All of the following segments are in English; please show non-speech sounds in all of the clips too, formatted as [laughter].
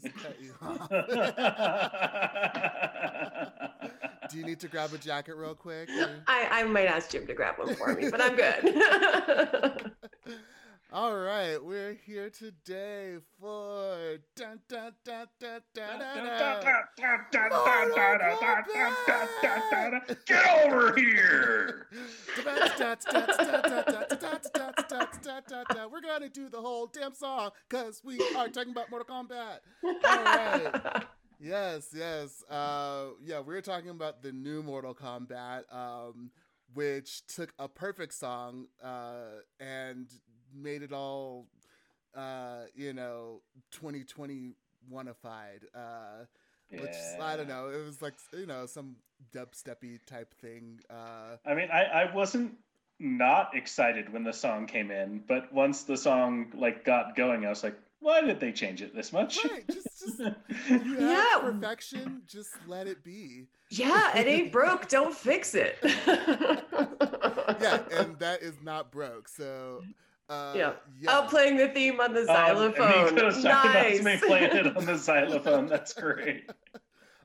cut you [laughs] off. Do you need to grab a jacket real quick? I, I might ask Jim to grab one for me, but I'm good. [laughs] All right, we're here today for dun, dun, dun, dun, dun, dun, dun. Get over here! We're gonna do the whole damn song because we are talking about Mortal Kombat. All right. Yes, yes. Uh, yeah, we're talking about the new Mortal Kombat, um, which took a perfect song uh, and made it all, uh, you know, 2021ified. Uh, which I don't know. It was like you know some dubsteppy type thing. Uh, I mean, I, I wasn't not excited when the song came in, but once the song like got going, I was like, why did they change it this much? right, just [laughs] just you Yeah. perfection. Just let it be. yeah, it ain't broke. Don't fix it. [laughs] Yeah, and that is not broke. So. Uh, Yeah. yeah. Oh, playing the theme on the Um, xylophone. Nico's talking about nice. me playing it on the [laughs] xylophone. That's great. [laughs]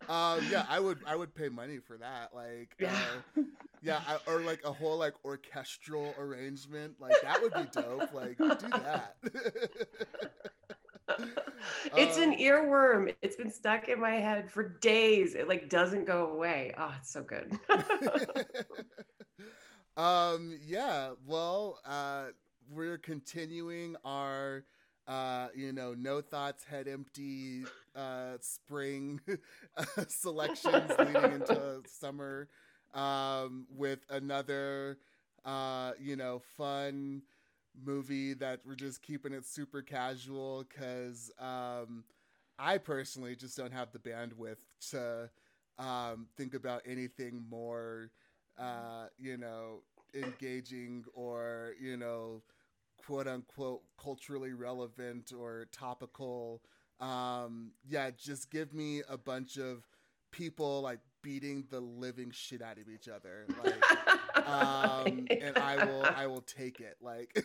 Um, yeah, I would I would pay money for that. Like, Yeah. uh, yeah, I, or like a whole like orchestral arrangement. Like that would be dope. Like, do that. [laughs] it's an Um, earworm. It's been stuck in my head for days. It like doesn't go away. Oh, it's so good. um, yeah. Well, uh, we're continuing our. Uh, you know, no thoughts, head empty, uh, spring [laughs] selections leading into [laughs] summer, um, with another, uh, you know, fun movie that we're just keeping it super casual because um, I personally just don't have the bandwidth to um, think about anything more, uh, you know, engaging or, you know, quote unquote culturally relevant or topical. Um, yeah, just give me a bunch of people like beating the living shit out of each other. Like, um, [laughs] and I will I will take it. Like,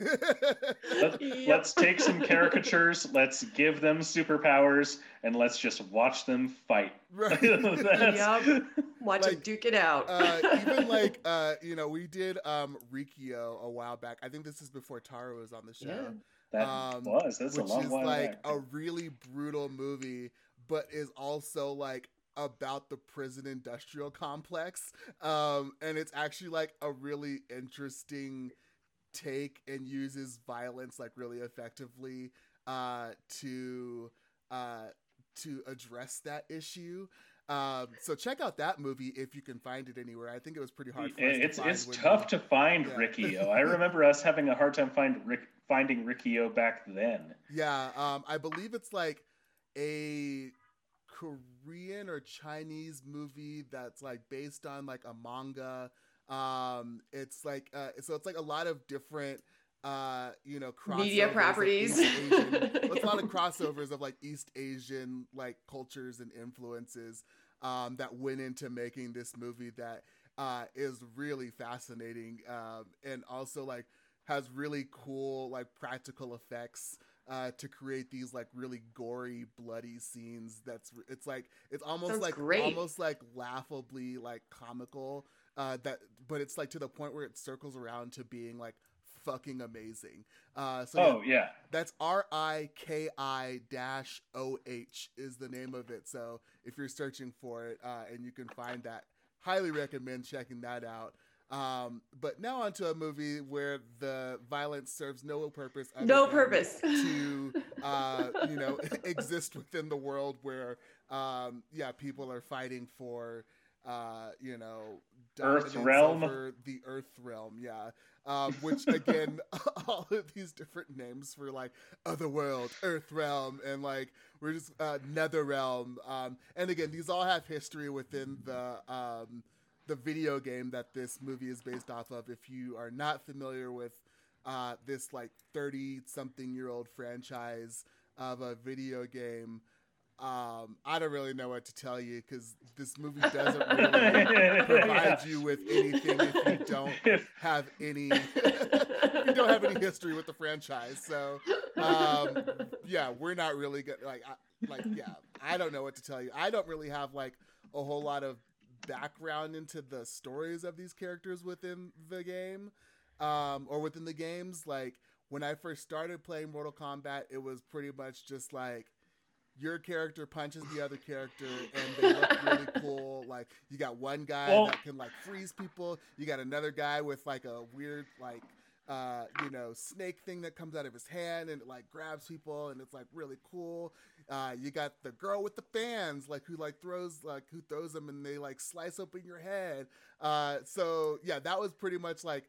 Let, Yep. Let's take some caricatures, let's give them superpowers, and let's just watch them fight. [laughs] right. [laughs] Yep. Watch Like, him duke it out. uh, even like uh, you know, we did um Riki-Oh a while back. I think this is before Tara was on the show. Yeah. That Um, was. That's a which long is while like back. a really brutal movie, but is also like about the prison industrial complex. Um, and it's actually like a really interesting take and uses violence like really effectively uh, to uh, to address that issue. Um, so check out that movie if you can find it anywhere. I think it was pretty hard for us it's to find it's tough we- to find Yeah. Riki-Oh. I [laughs] remember us having a hard time find Rick, finding Riki-Oh back then. Yeah, um, I believe it's like a Korean or Chinese movie that's like based on like a manga. Um, it's like uh, so it's like a lot of different uh, you know Media properties. Asian- [laughs] it's a lot of crossovers of like East Asian like cultures and influences um, that went into making this movie that uh, is really fascinating um, and also like has really cool like practical effects uh, to create these like really gory, bloody scenes. That's it's like it's almost Sounds like great. almost like laughably like comical. Uh, that but it's like to the point where it circles around to being like fucking amazing. Uh, so yeah, Oh yeah, that's R I K I dash O H is the name of it. So if you're searching for it uh, and you can find that, highly recommend checking that out. Um, but now onto a movie where the violence serves no purpose. no purpose. to uh, you know [laughs] exist within the world where um, yeah people are fighting for uh, you know Earth realm. over the Earth realm yeah um, which again [laughs] all of these different names for like other world Earth realm and like we're just uh, Nether realm um, and again these all have history within the um, the video game that this movie is based off of if you are not familiar with uh, this like 30 something year old franchise of a video game. Um, I don't really know what to tell you because this movie doesn't really [laughs] provide you with anything if you don't have any you don't have any history with the franchise. So um, yeah, we're not really good. Like, I, like yeah, I don't know what to tell you. I don't really have like a whole lot of background into the stories of these characters within the game, um, or within the games. Like when I first started playing Mortal Kombat, it was pretty much just like your character punches the other character and they look [laughs] really cool. Like you got one guy Well- that can like freeze people. You got another guy with like a weird like uh you know snake thing that comes out of his hand and it like grabs people and it's like really cool. Uh you got the girl with the fans like who like throws like who throws them and they like slice open your head. Uh so yeah, that was pretty much like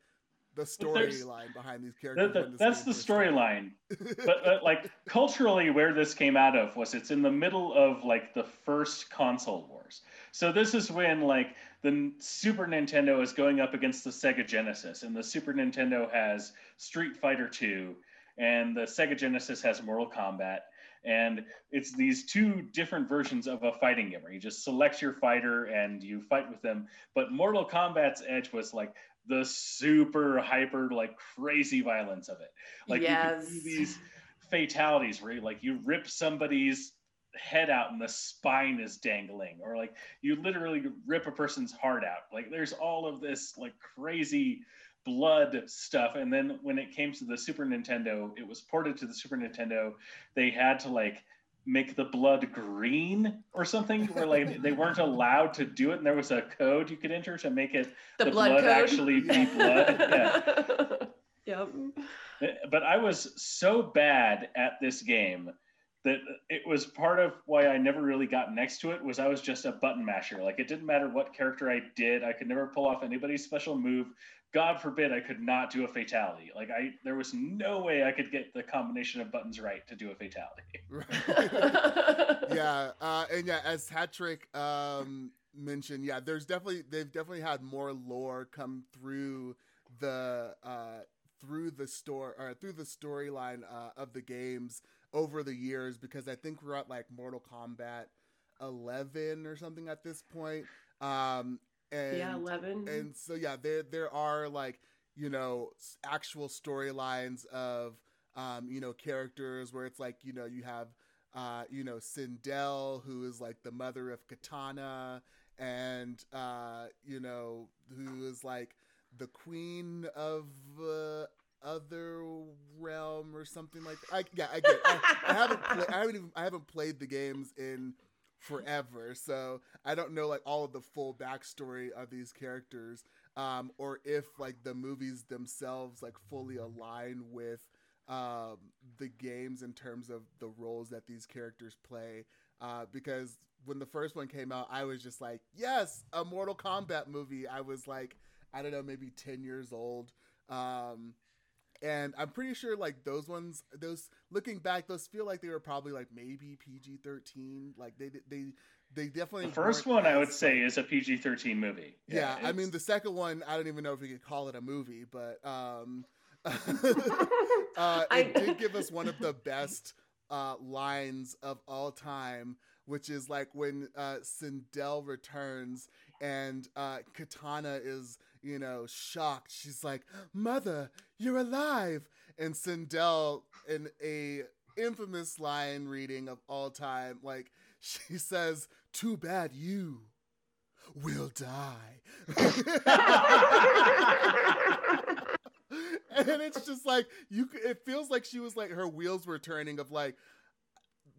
the storyline behind these characters. That- that- when that's the storyline. [laughs] but uh, like culturally where this came out of was it's in the middle of like the first console wars so this is when like the super nintendo is going up against the sega genesis and the super nintendo has street fighter 2 and the sega genesis has mortal kombat and it's these two different versions of a fighting game where you just select your fighter and you fight with them but mortal kombat's edge was like the super hyper like crazy violence of it like you yes. can do these fatalities where you like you rip somebody's head out and the spine is dangling or like you literally rip a person's heart out like there's all of this like crazy blood stuff and then when it came to the super nintendo it was ported to the super nintendo they had to like make the blood green or something where like they weren't allowed to do it and there was a code you could enter to make it the, the blood, blood actually be blood. Yeah. [laughs] yep. but I was so bad at this game that it was part of why I never really got next to it was I was just a button masher. Like it didn't matter what character I did, I could never pull off anybody's special move. God forbid I could not do a fatality. Like I there was no way I could get the combination of buttons right to do a fatality. [laughs] Yeah, uh, and yeah, as Hatrick um, mentioned, yeah, there's definitely they've definitely had more lore come through the uh, through the store or through the storyline uh, of the games over the years because I think we're at like Mortal Kombat 11 or something at this point. Um, and yeah, 11. and so yeah there there are like you know actual storylines of um you know characters where it's like you know you have uh you know Sindel who is like the mother of Kitana and uh you know who is like the queen of uh, other realm or something like I yeah I get I, I haven't pla- I haven't even, I haven't played the games in forever so I don't know like all of the full backstory of these characters um or if like the movies themselves like fully align with um the games in terms of the roles that these characters play uh because when the first one came out I was just like yes a Mortal Kombat movie. I was like I don't know maybe 10 years old um and I'm pretty sure like those ones, those looking back, those feel like they were probably like maybe PG thirteen. Like they they they definitely. The first weren't one I would as, say is a PG-13 movie. yeah, I mean the second one, I don't even know if we could call it a movie, but um, [laughs] [laughs] uh, I- it did give us one of the best uh, lines of all time, which is like when uh, Sindel returns and uh, Kitana is, you know, shocked. She's like, "Mother, you're alive!" And Sindel, in a infamous line reading of all time, like [laughs] she says, "Too bad you." Will die. [laughs] and it's just like you it feels like she was like her wheels were turning of like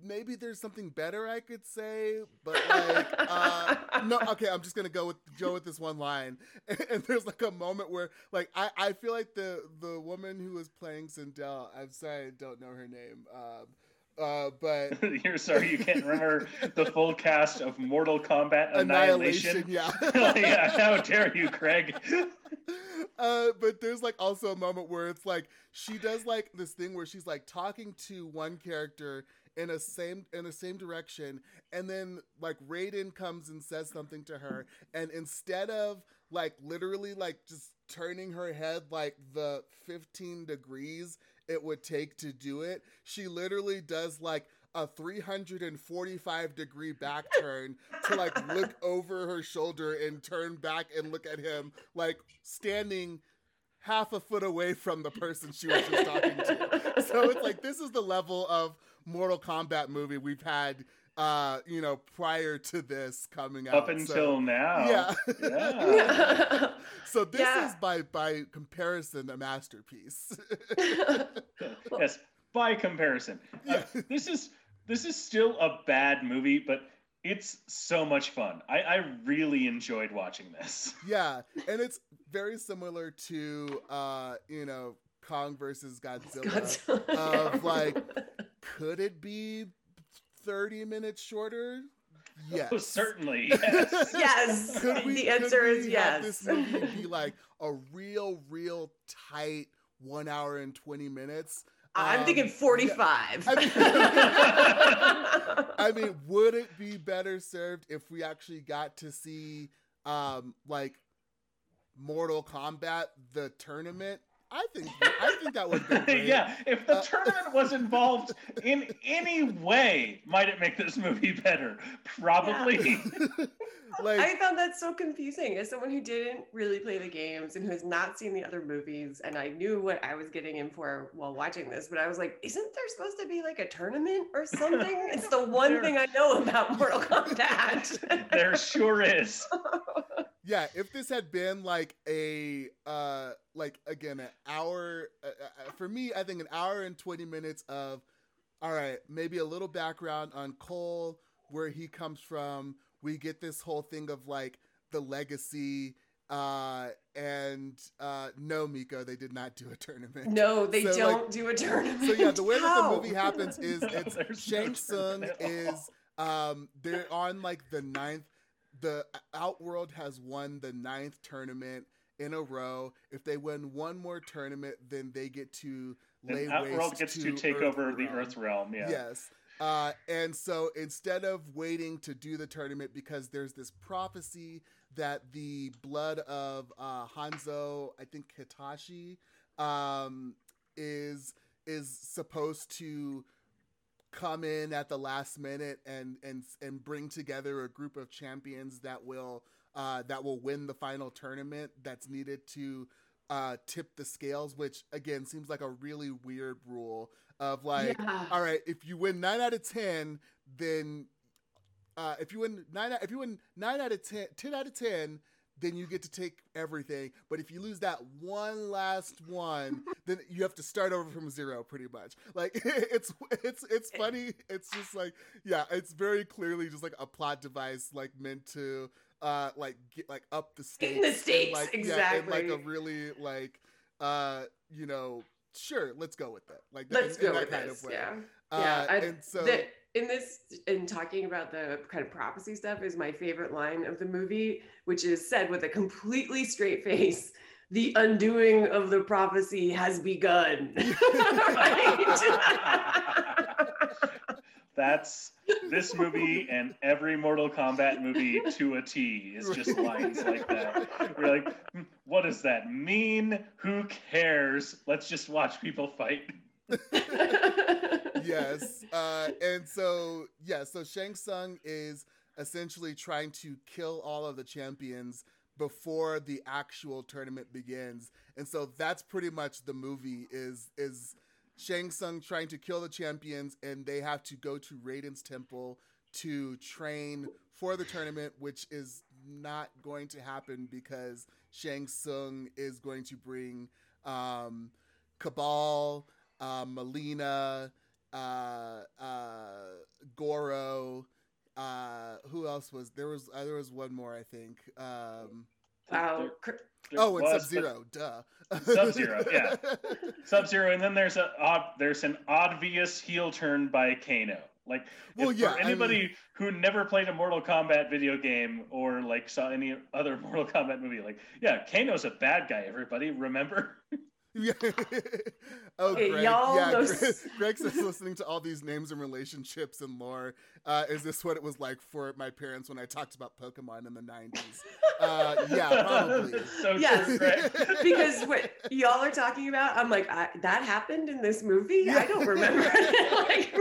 maybe there's something better i could say but like uh no okay i'm just gonna go with joe with this one line [laughs] and, there's like a moment where like i i feel like the the woman who was playing sindel i'm sorry i don't know her name um uh but [laughs] You're sorry you can't remember the full cast of Mortal Kombat [laughs] annihilation Annihilation. yeah yeah, how dare you, Craig? uh, but there's like also a moment where it's like she does like this thing where she's like talking to one character in a same in the same direction, and then like Raiden comes and says something to her, and instead of like literally like just turning her head like the 15 degrees it would take to do it, she literally does like a 345 degree back turn to like look over her shoulder and turn back and look at him like standing half a foot away from the person she was just talking to. So it's like this is the level of Mortal Kombat movie we've had uh, you know, prior to this coming out. Up until so, now. Yeah. Yeah. [laughs] so this Yeah. is by by comparison a masterpiece. [laughs] yes. By comparison, Uh, [laughs] this is this is still a bad movie, but it's so much fun. I, I really enjoyed watching this. yeah, and it's very similar to uh, you know, Kong versus Godzilla. Godzilla. of, like, Could it be 30 minutes shorter? Yes. Oh, certainly. [laughs] Yes. yes. Could we, the answer is yes. This movie be like a real, real tight one hour and 20 minutes. I'm Um, thinking 45. [laughs] I mean, would it be better served if we actually got to see um like Mortal Kombat the tournament? I think I think that would have been [laughs] great. yeah, if the Uh, tournament was involved in any way, might it make this movie better? Probably. [laughs] like I found that so confusing as someone who didn't really play the games and who has not seen the other movies. And I knew what I was getting in for while watching this, but I was like, isn't there supposed to be like a tournament or something? [laughs] It's the one There- thing I know about Mortal Kombat. there sure is. Yeah, if this had been like a uh like again an hour uh, uh, for me, I think an hour and 20 minutes of all right, maybe a little background on Cole, where he comes from. We get this whole thing of like the legacy uh and uh no Miko they did not do a tournament no, they So, don't do a tournament. so yeah the way that the movie happens is [laughs] No, it's there's no shang tsung tournament is um they're on like the ninth the outworld has won the ninth tournament in a row if they win one more tournament then they get to lay And Outworld waste gets to, to take Earth over the realm. Earth realm. Yeah. Yes. Uh, and so instead of waiting to do the tournament, because there's this prophecy that the blood of uh, Hanzo, I think Hitachi, um, is is supposed to come in at the last minute and and and bring together a group of champions that will uh, that will win the final tournament that's needed to uh, tip the scales, which again seems like a really weird rule of like, Yeah. all right, if you win nine out of ten, then uh, if you win nine, out- if you win nine out of 10, 10 out of ten, then you get to take everything. But if you lose that one last one, [laughs] then you have to start over from zero, pretty much. Like [laughs] it's it's it's funny. It's just like yeah, it's very clearly just like a plot device, like meant to uh like get like up the stakes, In the and, stakes, like, Yeah, and like a really like uh you know sure, let's go with that. Like Let's in, in go that with kind this. of way. Yeah. Uh, yeah. I, and so the, in this, in talking about the kind of prophecy stuff, is my favorite line of the movie, which is said with a completely straight face. The undoing of the prophecy has begun. [laughs] right? [laughs] That's this movie [laughs] and every Mortal Kombat movie to a T is just lines like that. We're like, "Hmm, what does that mean? Who cares? Let's just watch people fight. yes. Uh, and so, yeah, so Shang Tsung is essentially trying to kill all of the champions before the actual tournament begins. And so that's pretty much the movie is is Shang Tsung trying to kill the champions and they have to go to Raiden's temple to train for the tournament, which is not going to happen because Shang Tsung is going to bring um, Kabal, uh, Mileena, uh, uh, Goro. Uh, who else was there? Was uh, there was one more? I think. Um, wow. Oh, cr- There oh, and Sub Zero. Duh. [laughs] Sub-Zero, yeah. [laughs] Sub-Zero, and then there's a odd, there's an obvious heel turn by Kano. Like, Well, if yeah, for I anybody mean- who never played a Mortal Kombat video game or like saw any other [laughs] Mortal Kombat movie, like, yeah, Kano's a bad guy. Everybody, remember? Yeah. [laughs] oh, Hey, Greg. y'all yeah, know Greg, Greg says listening to all these names and relationships and lore. Uh, is this what it was like for my parents when I talked about Pokemon in the '90s? Uh, yeah, [laughs] probably. so Yes. true, [laughs] because what y'all are talking about, I'm like, I, that happened in this movie. Yeah. I don't remember. like,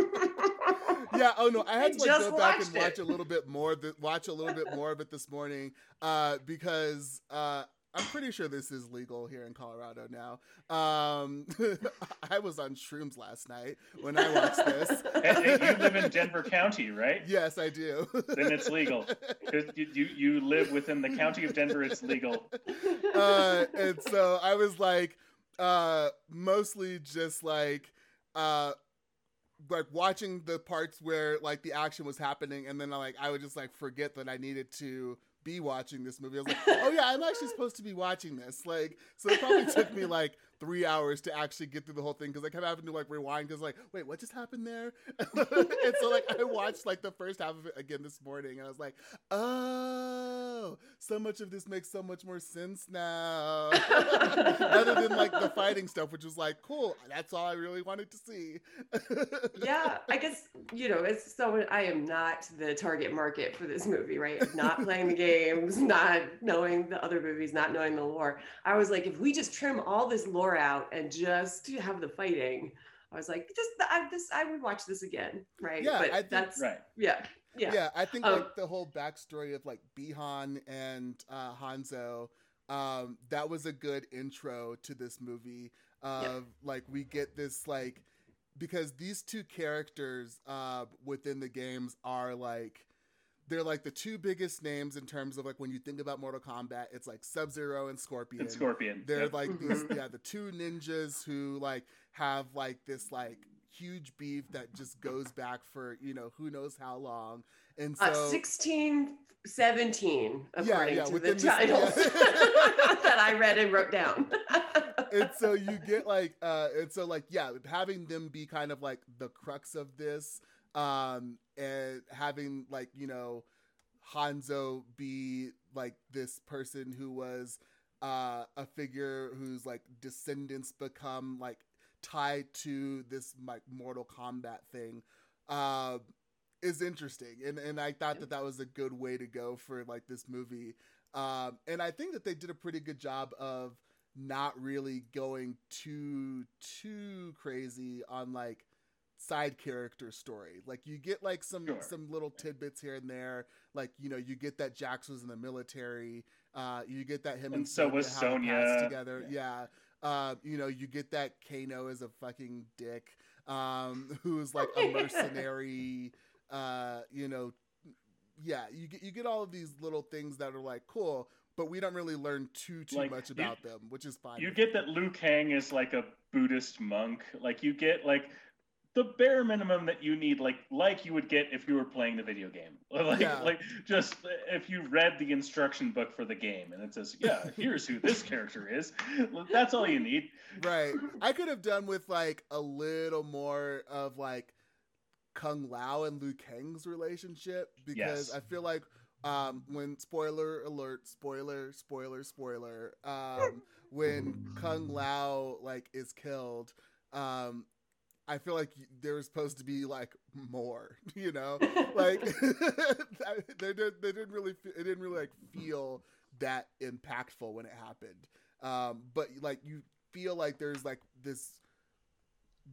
yeah. Oh no, I had to like go back and watched watch it. a little bit more. Th- watch a little bit more of it this morning uh, because uh, I'm pretty sure this is legal here in Colorado now. Um, [laughs] I was on shrooms last night when I watched this. [laughs] And you live in Denver County, right? Yes, I do. Then it's legal. You, you, you live within the county of Denver, it's legal. uh, and so I was like, uh, mostly just like, uh, like watching the parts where like the action was happening, and then like I would just like forget that I needed to be watching this movie. I was like, oh yeah, I'm actually supposed to be watching this. Like, so it probably took me [laughs] like three hours to actually get through the whole thing because I kept having to like rewind because like, wait, what just happened there? [laughs] and so like I watched like the first half of it again this morning, and I was like, oh, so much of this makes so much more sense now, [laughs] other than like the fighting stuff, which was like, cool, that's all I really wanted to see. [laughs] yeah, I guess you know, as someone I am not the target market for this movie, right? Not playing the games, not knowing the other movies, not knowing the lore. I was like, if we just trim all this lore out and just [laughs] have the fighting, I was like, just I, this I would watch this again, right? Yeah, but I think- that's Right. yeah, yeah, yeah, I think Um, like the whole backstory of like Bi-Han and uh, Hanzo, um, that was a good intro to this movie. Of like we get this like because these two characters uh, within the games are like they're like the two biggest names in terms of like when you think about Mortal Kombat, it's like Sub Zero and Scorpion. And Scorpion. They're Yep. like these, Mhm. yeah, the two ninjas who like have like this like huge beef that just goes back for you know who knows how long, and so uh, 16, 17, according yeah, to the within this- titles yeah. [laughs] that I read and wrote down. [laughs] and so you get like uh and so like yeah having them be kind of like the crux of this um and having like you know hanzo be like this person who was uh a figure whose like descendants become like tied to this like mortal kombat thing uh is interesting. And and i thought that that was a good way to go for like this movie. Um and i think that they did a pretty good job of not really going too too crazy on like side character story. Like you get like some Sure. some little tidbits here and there. Like you know you get that Jax was in the military. Uh, you get that him and, And so was have a past Sonya. together. Yeah. Uh, you know you get that Kano is a fucking dick. Um, [laughs] who's like a mercenary. Uh, you know, yeah. You get you get all of these little things that are like cool. But we don't really learn too too Like, much you- about them, which is fine. You get that Liu Kang is like a Buddhist monk. Like you get like the bare minimum that you need, like like you would get if you were playing the video game. [laughs] Like Yeah. like just if you read the instruction book for the game and it says, yeah, [laughs] here's who this character is. That's all you need. right [laughs] i could have done with like a little more of like kung lao and liu kang's relationship because Yes. i feel like um when spoiler alert spoiler spoiler spoiler um when kung lao like is killed um i feel like there was supposed to be like more [laughs] you know [laughs] like [laughs] they did they didn't really it didn't really like feel that impactful when it happened um but like you feel like there's like this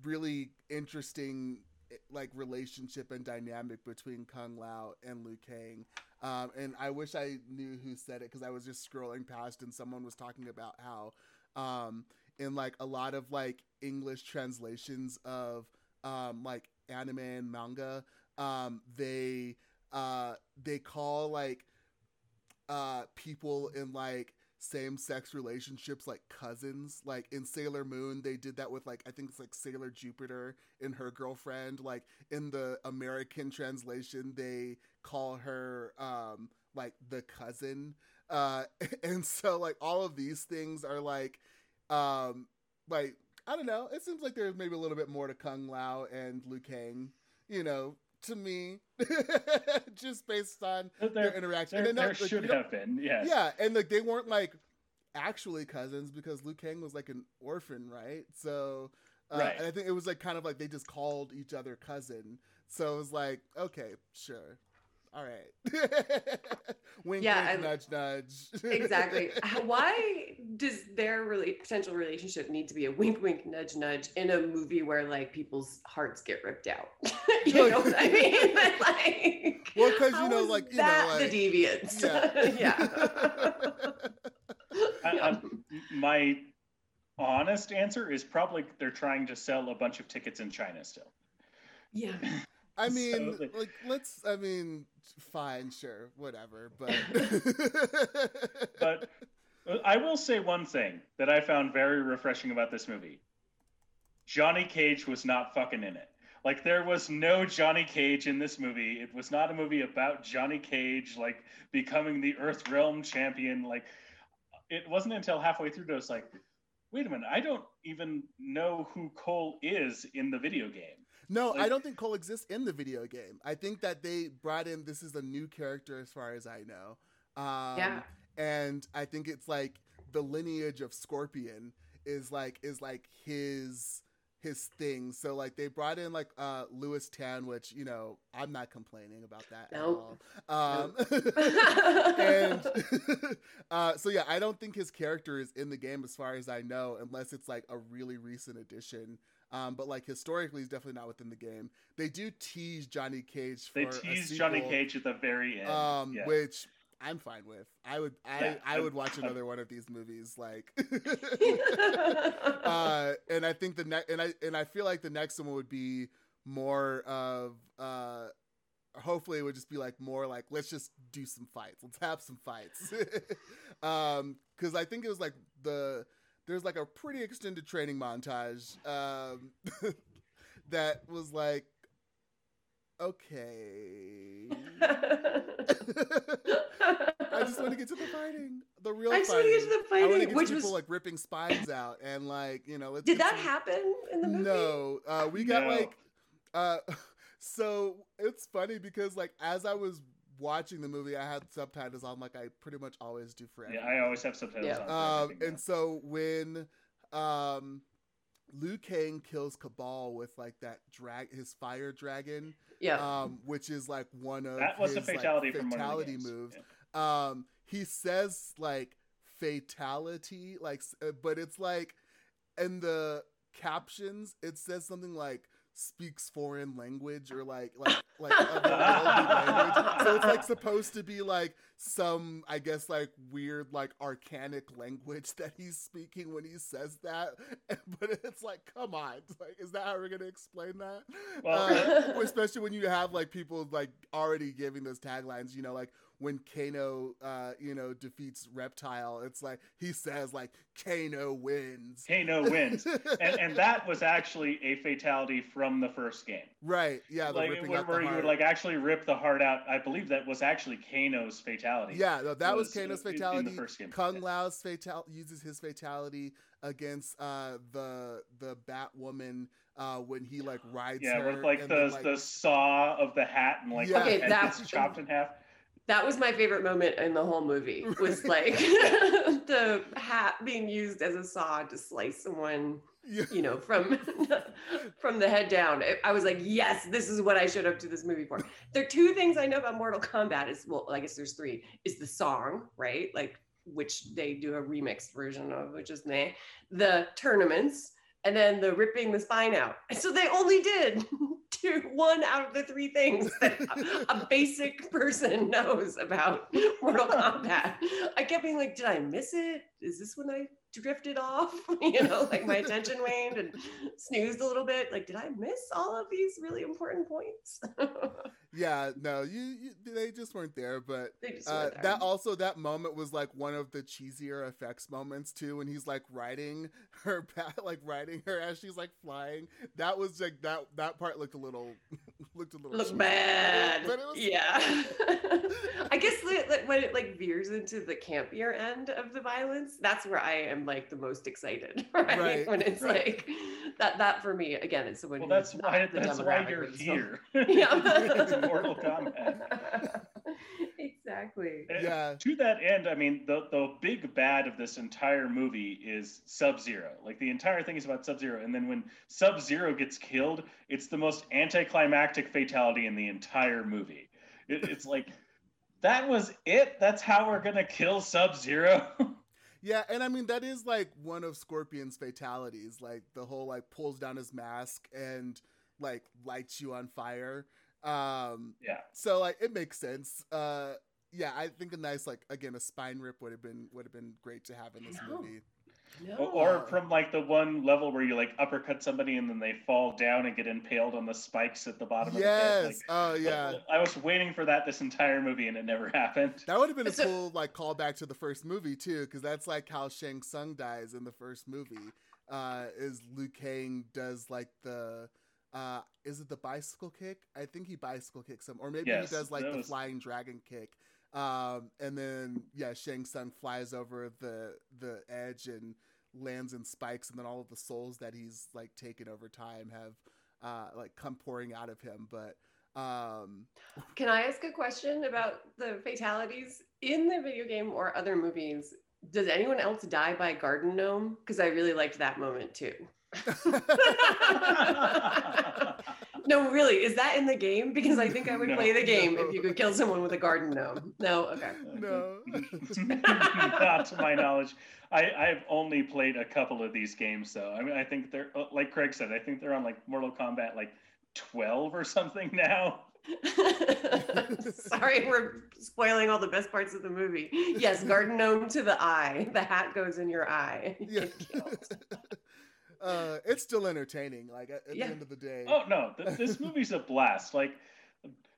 really interesting eh, like relationship and dynamic between Kung Lao and Liu Kang. Um, and I wish I knew who said it because I was just scrolling past and someone was talking about how um, in like a lot of like English translations of um, like anime and manga, um, they uh, they call like uh, people in like same sex relationships like cousins. Like in Sailor Moon, they did that with like I think it's like Sailor Jupiter and her girlfriend. Like in the American translation, they call her um like the cousin. Uh [laughs] and so like all of these things are like um like I don't know. It seems like there's maybe a little bit more to Kung Lao and Liu Kang, you know, to me. [laughs] Just based on their interaction. there, And then, there like, should have been, yes. yeah, and like they weren't like actually cousins because Liu Kang was like an orphan, right? So, uh, Right. and I think it was like kind of like they just called each other cousin. So it was like, okay, sure, all right, [laughs] wink, Yeah, wink, nudge, nudge. [laughs] exactly. Why does their really potential relationship need to be a wink, wink, nudge, nudge in a movie where like people's hearts get ripped out? [laughs] you know what I mean? like, Well, 'cause, you know, like, you know, like- the deviance. yeah, yeah. I, I, my honest answer is probably they're trying to sell a bunch of tickets in China still. Yeah. I mean, So- like, let's. I mean, fine, sure, whatever. But, [laughs] But uh, I will say one thing that I found very refreshing about this movie. Johnny Cage was not fucking in it. Like there was no Johnny Cage in this movie. It was not a movie about Johnny Cage like becoming the Earth Realm champion. Like it wasn't until halfway through that I was like, wait a minute, I don't even know who Cole is in the video game. No, I don't think Cole exists in the video game. I think that they brought in. This is a new character, as far as I know. Um, Yeah. and I think it's like the lineage of Scorpion is like is like his his thing. So like they brought in like uh Lewis Tan, which you know I'm not complaining about that Nope. at all. Um, [laughs] and [laughs] uh, so yeah, I don't think his character is in the game as far as I know, unless it's like a really recent addition. Um, but like historically, he's definitely not within the game. They do tease Johnny Cage for They a teased Johnny Cage at the very end. um, yeah. which I'm fine with. I would, I, Yeah, I would watch another one of these movies. Like, [laughs] [laughs] uh, and I think the next, and I, and I feel like the next one would be more of, uh, hopefully it would just be like more like let's just do some fights. Let's have some fights. [laughs] um, because I think it was like the there's like a pretty extended training montage, um, [laughs] that was like, okay. I just want to get to the fighting, the real I just fighting. want to get to the fighting, I want to get which to was. people like ripping spines out and like you know. Let's did that some- happen in the movie? No, uh, we got No. like, uh, [laughs] so it's funny because like as I was watching the movie, I had subtitles on, like I pretty much always do for yeah, everything. I always have subtitles Yeah. on. Um, and so when um, Liu Kang kills Kabal with like that drag, his fire dragon, Yeah. um, which is like one of that was a his, like, fatality from one of the fatality moves. Yeah. Um, he says like fatality, like, uh, but it's like in the captions it says something like speaks foreign language or like like like language. So it's like supposed to be like some I guess like weird like arcanic language that he's speaking when he says that. [laughs] But it's like, come on, like is that how we're gonna explain that? Well- uh, especially when you have like people like already giving those taglines, you know, like when Kano, uh, you know, defeats Reptile, it's like he says like Kano wins. Kano wins, and and that was actually a fatality from the first game. right, yeah, the like ripping where, the where you would like actually rip the heart out. I believe that was actually Kano's fatality. yeah, no, that was, was, uh, Kano's in- in the fatality. first game, Kung yeah. Lao's fatality uses his fatality against uh the the Batwoman uh when he like rides Yeah, her with like the then, like, the saw of the hat and like Yeah. Okay, head that- gets chopped in half. That was my favorite moment in the whole movie. [laughs] Was like [laughs] the hat being used as a saw to slice someone, yeah, you know, from [laughs] from the head down. I- was like, yes, this is what I showed up to this movie for. There are two things I know about Mortal Kombat. Is well, I guess there's three. Is the song right? Like which they do a remixed version of, which is meh. The tournaments. And then the ripping the spine out. So they only did [laughs] two, one out of the three things that a, a basic person knows about Mortal Kombat. I kept being like, did I miss it? Is this when I drifted off? [laughs] You know, like my attention waned and snoozed a little bit. Like, did I miss all of these really important points? [laughs] yeah, no, you, you they just weren't there, but they just uh, weren't there. that also that moment was like one of the cheesier effects moments too when he's like riding her [laughs] back like riding her as she's like flying that was like that that part looked a little [laughs] looked a little look cheesy. bad. but it was yeah. [laughs] I guess the, like, when it like veers into the campier end of the violence, that's where I am like the most excited. Right. Right. When it's Right. like that. That for me again is someone. Well, who's that's not why the that's why demographic you're of this film. here. Yeah. In Mortal Kombat. exactly. Eh, yeah To that end, I mean, the the big bad of this entire movie is Sub Zero. Like the entire thing is about Sub Zero, and then when Sub Zero gets killed, it's the most anticlimactic fatality in the entire movie. It, it's like that was it. That's how we're gonna kill Sub Zero. [laughs] yeah and i mean that is like one of scorpion's fatalities like the whole like pulls down his mask and like lights you on fire um yeah. so like it makes sense uh yeah, I think a nice like again a spine rip would have been would have been great to have in this No. movie. No. Or from like the one level where you like uppercut somebody and then they fall down and get impaled on the spikes at the bottom Yes. of the pit. Oh yeah. I was waiting for that this entire movie and it never happened. That would have been a So- cool like callback to the first movie too, because that's like how Shang Tsung dies in the first movie. Uh, is Liu Kang does like the uh, is it the bicycle kick? I think he bicycle kicks him, or maybe Yes, he does like the was- flying dragon kick. Um, and then yeah, Shang Tsung flies over the the edge and lands in spikes, and then all of the souls that he's like taken over time have uh, like come pouring out of him. But um, Can I ask a question about the fatalities in the video game or other movies? Does anyone else die by garden gnome? Because I really liked that moment too. [laughs] No, really, is that in the game? Because I think I would No. play the game if you could kill someone with a garden gnome. No, okay. no. [laughs] Not to my knowledge. I, I've only played a couple of these games, though. I mean, I think they're uh, like Craig said. I think they're on like Mortal Kombat like twelve or something now. [laughs] Sorry, we're spoiling all the best parts of the movie. Yes, garden gnome to the eye. The hat goes in your eye. You yeah. Get killed. uh, it's still entertaining. Like at, at Yeah. the end of the day. Oh no, th- [laughs] this movie's a blast. Like,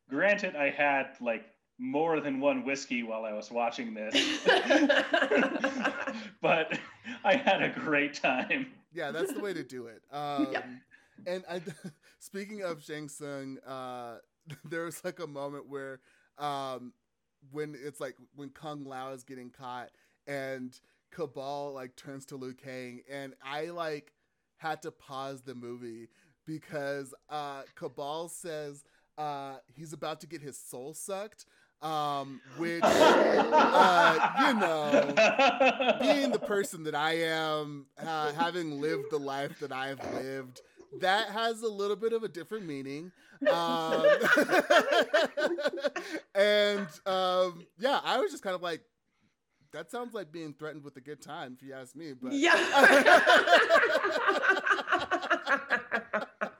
granted, I had like more than one whiskey while I was watching this, [laughs] [laughs] but I had a great time. Yeah, that's the way to do it. Um, Yeah. And I, speaking of Shang Tsung, uh, there was like a moment where, um, when it's like when Kung Lao is getting caught and Kabal like turns to Liu Kang, and I like had to pause the movie because uh, Kabal says uh, he's about to get his soul sucked, um, which uh, you know being the person that I am, uh, having lived the life that I've lived, that has a little bit of a different meaning. Um, [laughs] and um, yeah, I was just kind of like, that sounds like being threatened with a good time, if you ask me. But [laughs]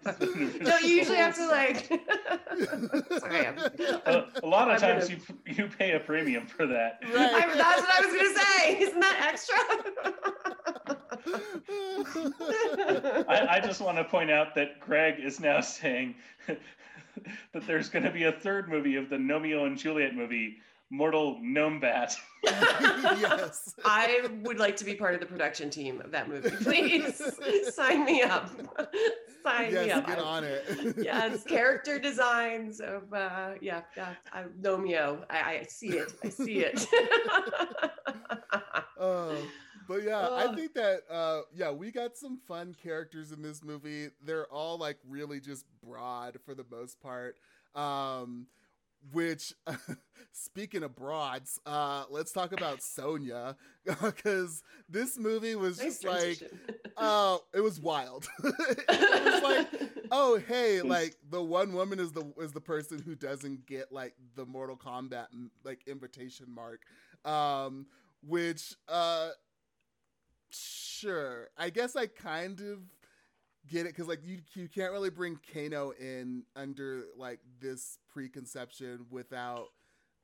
[laughs] no, you usually have to like. [laughs] Sorry, I'm, a, a lot of I'm times gonna- you you pay a premium for that. right. I, that's what I was gonna say. Isn't that extra? I, I just want to point out that Greg is now saying that there's going to be a third movie of the Romeo and Juliet movie, Mortal gnome bat. [laughs] yes. I would like to be part of the production team of that movie. Please [laughs] sign me up. Sign me Yes, up. get I- on it. yes, [laughs] character designs of uh yeah, yeah. I Gnomeo. I, I see it. I see it. Uh, but yeah, I think that uh, yeah, we got some fun characters in this movie. They're all like really just broad for the most part. Um, which, [laughs] speaking of broads, uh, let's talk about Sonya [laughs] because this movie was nice just like, oh, [laughs] it was wild. it was like, oh hey, like the one woman is the is the person who doesn't get like the Mortal Kombat like invitation mark, um, which uh, sure, I guess I kind of get it because like you you can't really bring Kano in under like this preconception without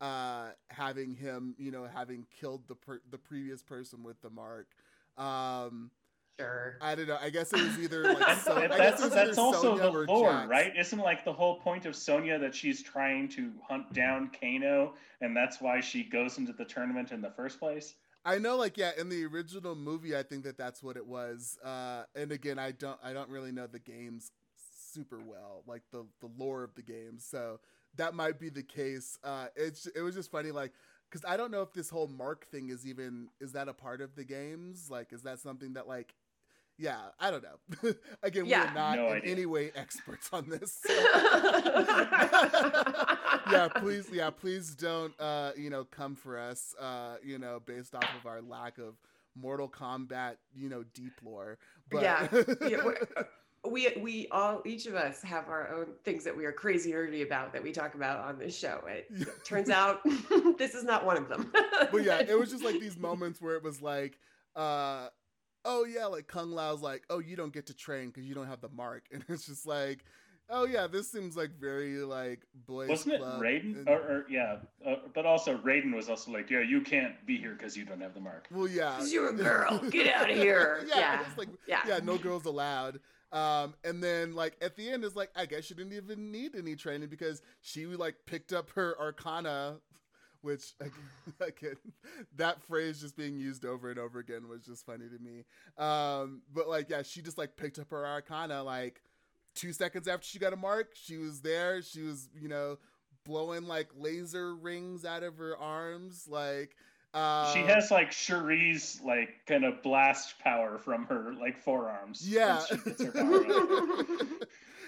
uh having him you know having killed the per- the previous person with the mark um sure. I don't know. I guess it was [laughs] either like And, so, and I guess that's it was that's either also Sonya the or lore, Jax. right? Isn't like the whole point of Sonya that she's trying to hunt down Kano, and that's why she goes into the tournament in the first place? I know, like yeah, in the original movie, I think that that's what it was. Uh, and again, I don't, I don't really know the games super well, like the the lore of the games. So that might be the case. Uh, it's it was just funny, like because I don't know if this whole mark thing is even is that a part of the games? Like, is that something that like yeah, I don't know. [laughs] Again, we are not No in idea. any way experts on this. so- [laughs] yeah, please, yeah, please don't, uh, you know, come for us, uh, you know, based off of our lack of Mortal Kombat, you know, deep lore. But Yeah. [laughs] Yeah, we're- we we all each of us have our own things that we are crazy nerdy about that we talk about on this show. It turns out this is not one of them. but yeah, it was just like these moments where it was like, uh, oh yeah, like Kung Lao's like, oh, you don't get to train because you don't have the mark, [laughs] and it's just like, oh yeah, this seems like very like boys. Wasn't it club. Raiden? And- Or, or yeah, uh, but also Raiden was also like, yeah, you can't be here because you don't have the mark. well, yeah, 'Cause you're a [laughs] girl. Get out of here. [laughs] yeah, Yeah. it's like Yeah. yeah, no girls allowed. Um, and then like at the end is like I guess she didn't even need any training because she like picked up her arcana, which [laughs] again that phrase just being used over and over again was just funny to me. Um, but like yeah, she just like picked up her arcana like two seconds after she got a mark. She was there. She was you know blowing like laser rings out of her arms like. Uh, she has like Cherie's like kind of blast power from her like forearms. Yeah. [laughs]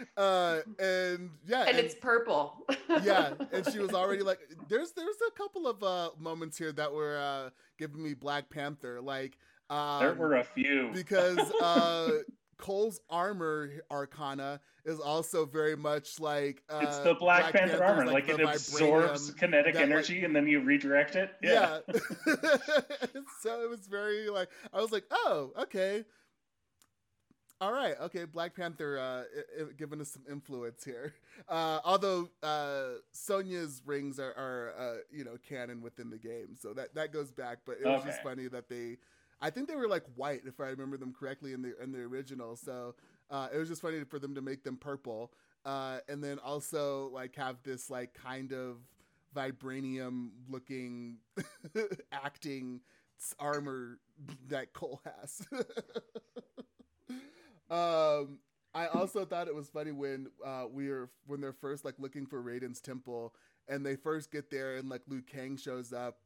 she gets her power up. uh, and yeah, and it's purple. yeah, and she was already [laughs] like, there's there's a couple of uh moments here that were uh giving me Black Panther, like um, there were a few. [laughs] because uh Cole's armor arcana is also very much like uh, it's the Black, Panther Panther's, armor. Like, the it absorbs kinetic that, like- energy and then you redirect it. yeah. [laughs] so it was very like I was like, oh, okay. All right, okay, Black Panther uh, i- i- giving us some influence here. Uh, although uh, Sonya's rings are, are uh, you know canon within the game, so that that goes back. But it was just funny that they, I think they were like white if I remember them correctly in the in the original. So uh, it was just funny for them to make them purple, uh, and then also like have this like kind of vibranium looking [laughs] acting armor that Cole has. [laughs] um I also thought it was funny when uh we were when they're first like looking for Raiden's temple and they first get there and like Liu Kang shows up,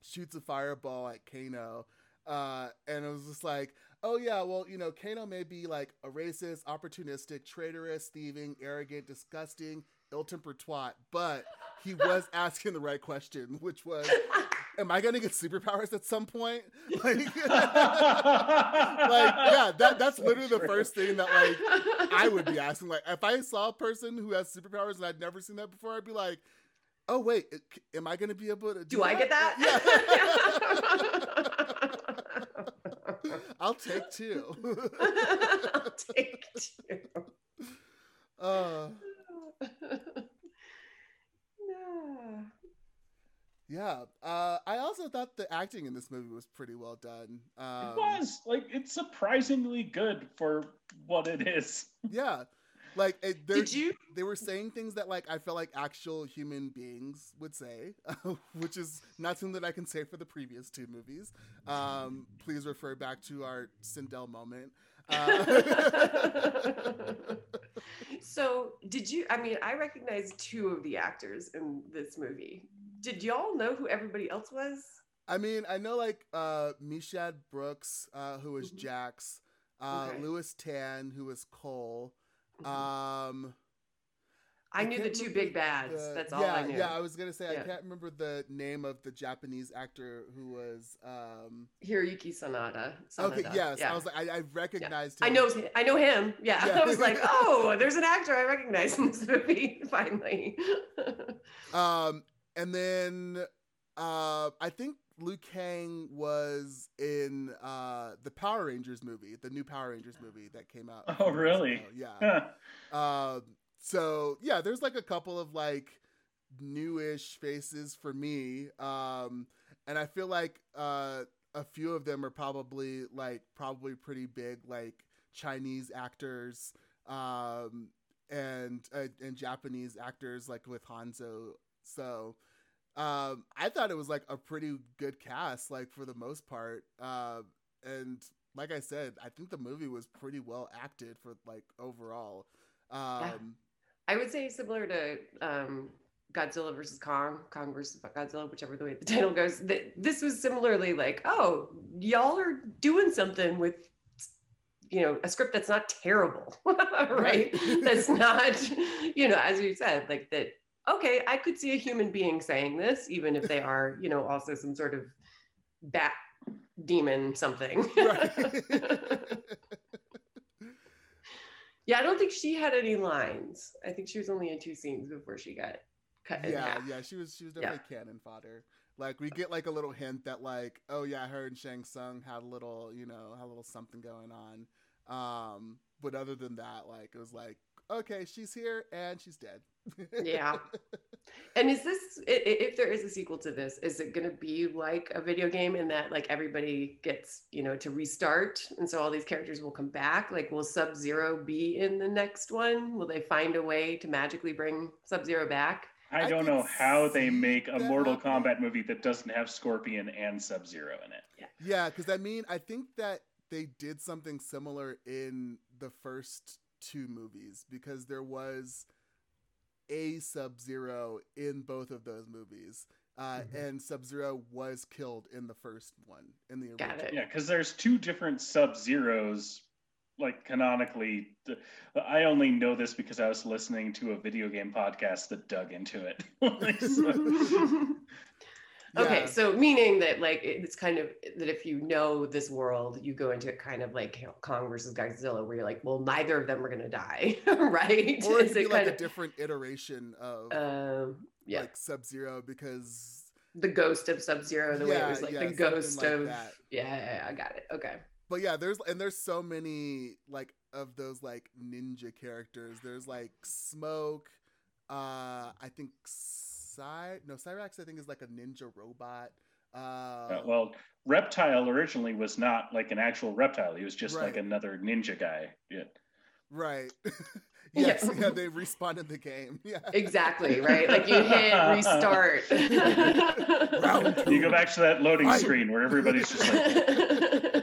shoots a fireball at Kano. Uh, and it was just like, oh yeah, well, you know, Kano may be like a racist, opportunistic, traitorous, thieving, arrogant, disgusting, ill-tempered twat, but he was [laughs] asking the right question, which was, am I gonna get superpowers at some point? [laughs] Like, [laughs] like yeah, that that's literally the first thing that like I would be asking. Like, if I saw a person who has superpowers and I'd never seen that before, I'd be like, oh wait, am I gonna be able to? Do, Do I get that? Yeah. [laughs] I'll take two. I'll take two. uh, yeah. Uh, I also thought the acting in this movie was pretty well done. Um, it was like it's surprisingly good for what it is. [laughs] Yeah. Like it, they're- Did you? they were saying things that like I felt like actual human beings would say, [laughs] which is not something that I can say for the previous two movies. Um, please refer back to our Sindel moment. Uh, [laughs] so, did you? I mean, I recognized two of the actors in this movie. Did y'all know who everybody else was? I mean, I know like uh, Mehcad Brooks, uh, who was Mhm. Jax, uh, Okay. Lewis Tan, who was Cole. Mhm. Um, I knew the two big bads. the- That's all yeah, I knew. Yeah, I was gonna say I can't remember the name of the Japanese actor who was. Um, Hiroyuki Sanada. okay, yes, Yeah. I was like, I, I recognized him. I know, I know him. Yeah. Yeah. [laughs] I was like, [laughs] oh, there's an actor I recognize in this [laughs] movie. Finally. Um, and then uh, I think Liu Kang was in uh, the Power Rangers movie, the new Power Rangers movie that came out. Oh, really? ago. Yeah. Um, so yeah, there's like a couple of like newish faces for me. Um, and I feel like uh, a few of them are probably like probably pretty big, like Chinese actors, um, and uh, and Japanese actors like with Hanzo. So um, I thought it was like a pretty good cast, like for the most part. Uh, and like I said, I think the movie was pretty well acted for like overall. Um, I would say similar to um, Godzilla versus Kong, Kong versus Godzilla, whichever the way the [laughs] title goes. That this was similarly like, oh, y'all are doing something with, you know, a script that's not terrible, [laughs] right? Right. [laughs] that's not, you know, as you said, like that. Okay, I could see a human being saying this, even if they are, you know, also some sort of bat demon something. [laughs] right. Yeah, I don't think she had any lines. I think she was only in two scenes before she got cut yeah, yeah, she was she was Yeah. definitely cannon fodder. Like we get like a little hint that like, oh yeah, her and Shang Tsung had a little, you know, had a little something going on. Um, but other than that, like it was like okay, she's here and she's dead. Yeah. And is this i- i- if there is a sequel to this, is it going to be like a video game in that like everybody gets, you know, to restart and so all these characters will come back? Like will Sub-Zero be in the next one? Will they find a way to magically bring Sub-Zero back? I I don't could know how they make a Mortal happening. Kombat movie that doesn't have Scorpion and Sub Zero in it. Yeah, Yeah, because I mean, I think that they did something similar in the first two movies because there was a Sub Zero in both of those movies. Uh, Mhm. And Sub Zero was killed in the first one, in the Got original. it. Yeah, because there's two different Sub Zeros, like canonically. I only know this because I was listening to a video game podcast that dug into it. [laughs] [laughs] Okay, Yeah. so meaning that like it's kind of that if you know this world, you go into kind of like you know, Kong versus Godzilla, where you're like, well, neither of them are gonna die, [laughs] right? Or it Is could be it like a different iteration of of um, yeah, like Sub Zero because the ghost of Sub Zero, the way it was like yeah, the ghost like of that. yeah, yeah, yeah, I got it. Okay, but yeah, there's and there's so many like of those like ninja characters. There's like Smoke, uh I think Cy no Cyrax I think is like a ninja robot. Uh, Uh, well, Reptile originally was not like an actual reptile. He was just like another ninja guy. Yeah. right. [laughs] Yes, yeah. they respawned the game. Yeah. exactly, right? Like you hit [laughs] restart. [laughs] You go back to that loading Right. screen where everybody's just like.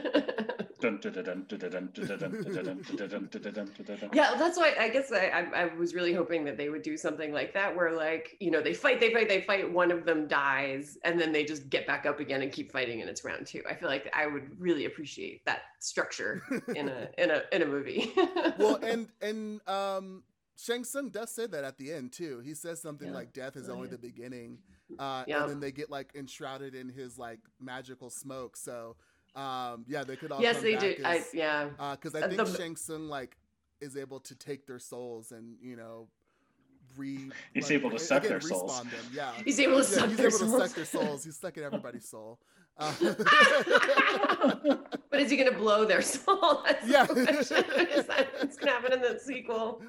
Yeah, that's why I guess I, I I was really hoping that they would do something like that, where like you know they fight, they fight, they fight, one of them dies, and then they just get back up again and keep fighting, and it's round two. I feel like I would really appreciate that structure in a in a in a movie. well, and and um, Shang Tsung does say that at the end too. He says something Yeah. like "Death is Oh, only yeah. the beginning," uh, Yeah. and then they get like enshrouded in his like magical smoke. So, um, yeah, they could all yes, come they back do. I, yeah, because I Uh, think the- Shang Tsung like is able to take their souls and you know re. He's like, able to suck again, their souls. Them. Yeah, he's able to yeah, suck he's their able to souls. suck their souls. He's sucking everybody's soul. Uh, [laughs] but is he gonna blow their soul? [laughs] That's Yeah. question. [laughs] is that what's gonna happen in the sequel?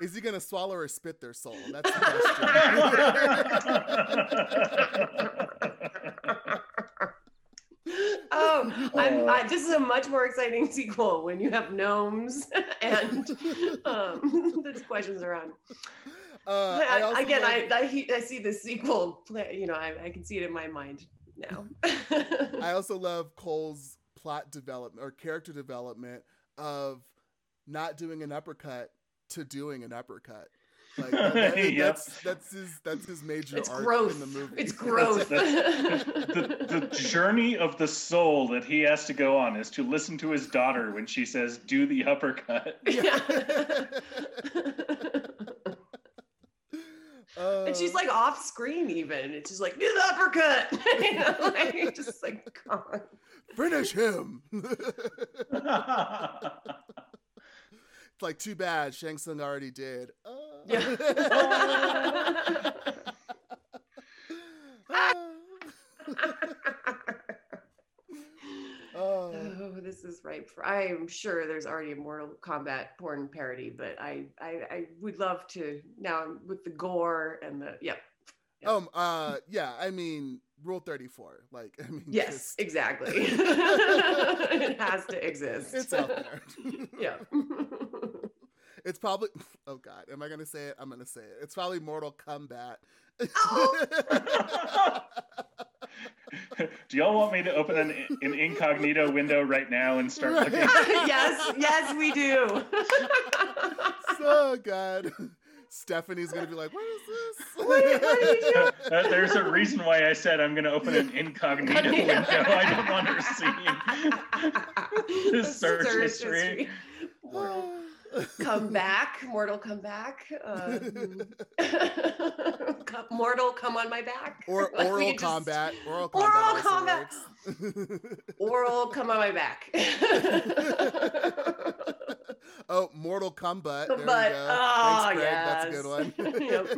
is he gonna swallow or spit their soul? That's the question. Oh, I'm, I, this is a much more exciting [laughs] sequel when you have gnomes [laughs] and um, [laughs] there's questions around. Uh, I I, again, I, I I see the sequel. Play, you know, I, I can see it in my mind now. I also love Cole's plot development or character development of not doing an uppercut to doing an uppercut. Like [laughs] that- that- Yep. that's that's his that's his major it's arc growth. in the movie. It's [laughs] growth. the, the [laughs] journey of the soul that he has to go on is to listen to his daughter when she says, "Do the uppercut." Yeah. Uh, and she's like off screen even. It's just like do the uppercut. you know, like just like come on. finish him. it's like too bad Shang Tsung already did. Uh, Yeah. Oh. Oh, [laughs] this is ripe for. I am sure there's already a Mortal Kombat porn parody, but I, I, I would love to now with the gore and the. Yep. Yeah. Um. Uh. Yeah. I mean, Rule Thirty Four. Like. [laughs] I mean. Yes, just- exactly. [laughs] it has to exist. it's out there. yeah. It's probably. [laughs] Oh God. Am I gonna say it? I'm gonna say it. It's probably Mortal Kombat. Oh. [laughs] Do y'all want me to open an, an incognito window right now and start looking? [laughs] yes, yes, we do. so good. Stephanie's gonna be like, "What is this?" What- what are you doing? Uh, there's a reason why I said I'm going to open an incognito window. I don't want her seeing this search history. Mortal come [laughs] back, mortal come back. Uh, [laughs] come- mortal come on my back. or [laughs] Like, oral just- combat. Oral Oral combat. also combat. Oral come on my back. oh, Mortal Kombat. There But- we go. oh, Thanks, Greg. That's a good yes.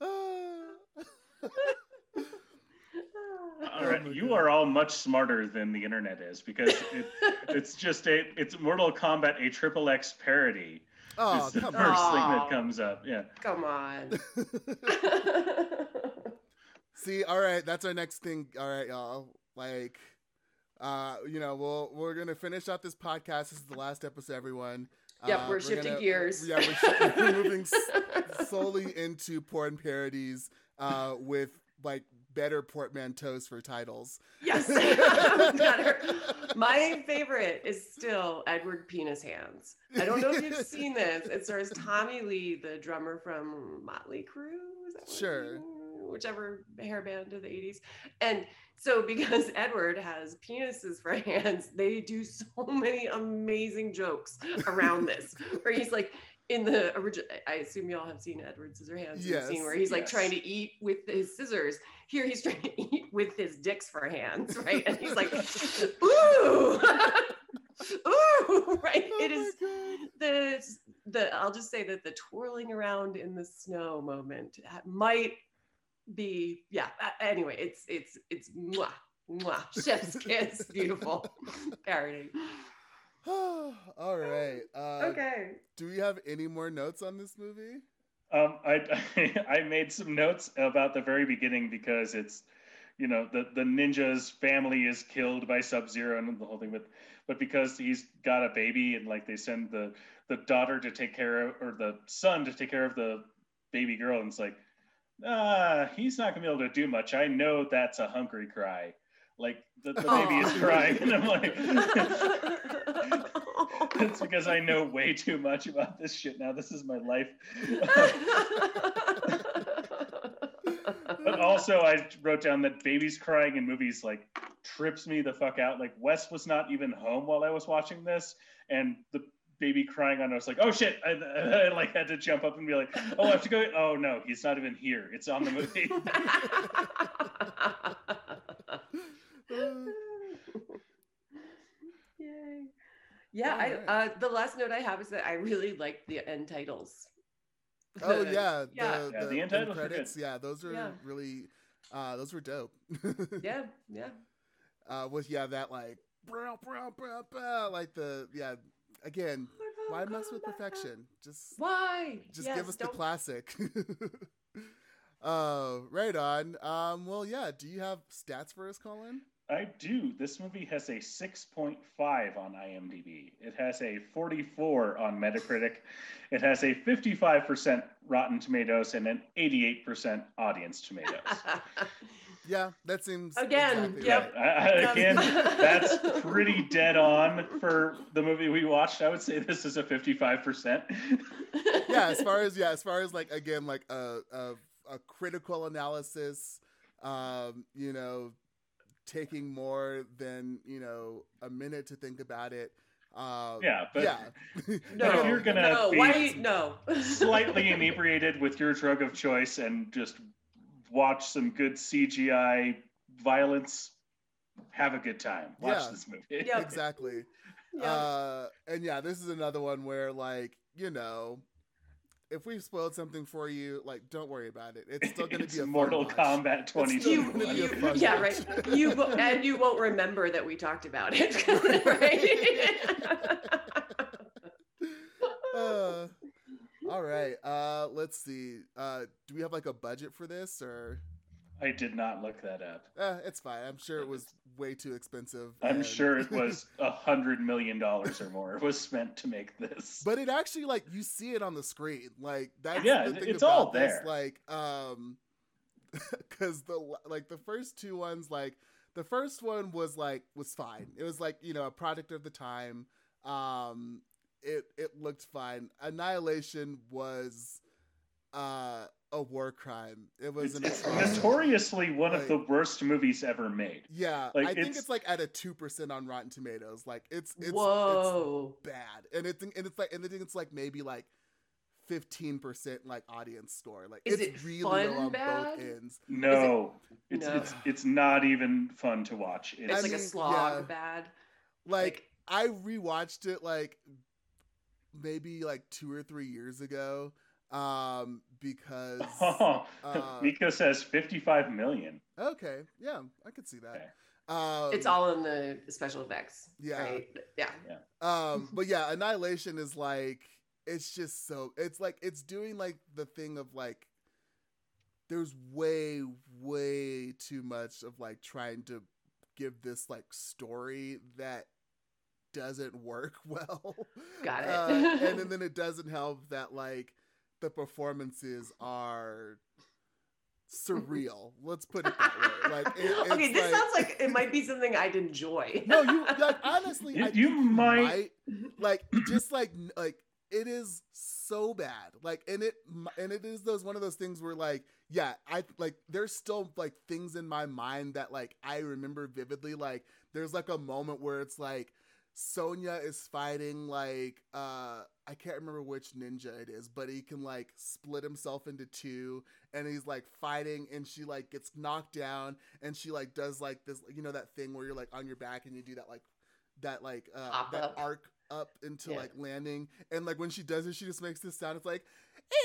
one. All right, [laughs] Oh you you are all much smarter than the internet is because it, [laughs] it's just a it's Mortal Kombat a triple X parody. Oh, it's the first on. thing that comes up. Yeah. Come on. [laughs] See, all right, that's our next thing. All right, y'all. Like, uh, you know, we'll we're gonna finish out this podcast. This is the last episode, everyone. Yep, Uh, we're shifting gonna- gears. Yeah, we're, shi- we're moving s- solely into porn parodies uh, with like better portmanteaus for titles. yes. [laughs] [laughs] Better. My favorite is still Edward Penis Hands. I don't know if you've [laughs] seen this. It stars Tommy Lee, the drummer from Motley Crue. Is that what- Sure. Whichever hair band of the 80s. And so because Edward has penises for hands, they do so many amazing jokes around this. Where he's like in the original I assume y'all have seen Edward Scissorhands Yes. scene where he's like trying to eat with his scissors. Here he's [laughs] trying to eat with his dicks for hands, right? And he's like, [laughs] ooh, [laughs] ooh, right? Oh it is the the I'll just say that the twirling around in the snow moment might be yeah. uh, Anyway, it's it's it's mwah, mwah, chef's kiss, beautiful parody. [sighs] all right. [sighs] Uh, Okay. Do we have any more notes on this movie? Um, I [laughs] I made some notes about the very beginning because it's, you know, the the ninja's family is killed by Sub Zero and the whole thing, but but because he's got a baby and like they send the the daughter to take care of or the son to take care of the baby girl and it's like, ah, he's not gonna be able to do much. I know that's a hungry cry. Like the, the baby is crying and I'm like. [laughs] [laughs] It's because I know way too much about this shit now. This is my life. but also, I wrote down that babies crying in movies like trips me the fuck out. Like Wes was not even home while I was watching this, and the baby crying on. I was like, oh shit! I, I, like had to jump up and be like, oh, I have to go. Oh no, he's not even here. It's on the movie. [laughs] Yeah, All I uh the last note I have is that I really like the end titles. Oh The- yeah, yeah. the, Yeah, the, the end end titles credits. Yeah, those are Yeah. really, uh, those were dope. [laughs] Yeah, yeah. uh, with yeah that like, brow, brow, brow, brow, like the yeah. Again, why mess with perfection? Just Why? just Yes, give us the don't- classic. [laughs] uh, right on. Um, well, yeah. Do you have stats for us, Colin? I do. This movie has a 6.5 on IMDb. It has a 44 on Metacritic. It has a 55% Rotten Tomatoes and an 88% audience tomatoes. [laughs] Yeah, that seems Again, exactly yep. right. I- I- again, [laughs] that's pretty dead on for the movie we watched. I would say this is a 55%. [laughs] yeah as far as yeah as far as like again like a a, a critical analysis um you know taking more than you know a minute to think about it um Yeah, but yeah [laughs] no, you're gonna no, be- why no? [laughs] slightly inebriated with your drug of choice and just watch some good CGI violence, have a good time. Watch Yeah. this movie. Yeah. exactly Yeah. uh and yeah this is another one where like you know if we've spoiled something for you like don't worry about it it's still gonna be a Mortal watch. Kombat still 22. you, gonna be a fun yeah, right. You and you won't remember that we talked about it, [laughs] right? uh, all right uh let's see uh do we have like a budget for this or I did not look that up. Uh, it's fine. I'm sure it was way too expensive. I'm and- sure it [laughs] was a hundred million dollars or more. It was spent to make this. but it actually like you see it on the screen. Like that's Yeah, the thing it's about all this, there. Like um, [laughs] because the like the first two ones like the first one was like was fine. It was like you know a product of the time. Um, it it looked fine. Annihilation was uh a war crime. It was It's, an it's notoriously one Like- of the worst movies ever made. Yeah, Like, I think it's- it's like at a two percent on Rotten Tomatoes. Like it's it's it's Whoa. bad, and it's and it's like and I think it's like maybe like fifteen percent like audience score. Like Is it's it really fun low on bad? both ends. No, it's No. it's it's not even fun to watch. It's It's, like a slog yeah. bad. Like, I rewatched it like maybe like two or three years ago, um, because [laughs] oh, uh, Miko says 55 million. okay, yeah, I could see that. Okay. Um, it's all in the special effects. Yeah. Right? Yeah. um [laughs] but yeah annihilation is like it's just so it's like it's doing like the thing of like there's way way too much of like trying to give this like story that doesn't work [laughs] well Got it. Uh, and then, then it doesn't help that like the performances are surreal. [laughs] Let's put it that way. Like it, [laughs] okay, it's this sounds like it might be something I'd enjoy. [laughs] no you like honestly You- I you think might- like just like like it is so bad. Like and it and it is those one of those things where like yeah i like there's still like things in my mind that like i remember vividly. Like there's like a moment where it's like sonya is fighting like uh i can't remember which ninja it is but he can like split himself into two and he's like fighting and she like gets knocked down and she like does like this you know that thing where you're like on your back and you do that like that like uh Pop that up. arc up into Yeah. like landing and like when she does it she just makes this sound it's like "Yeah!"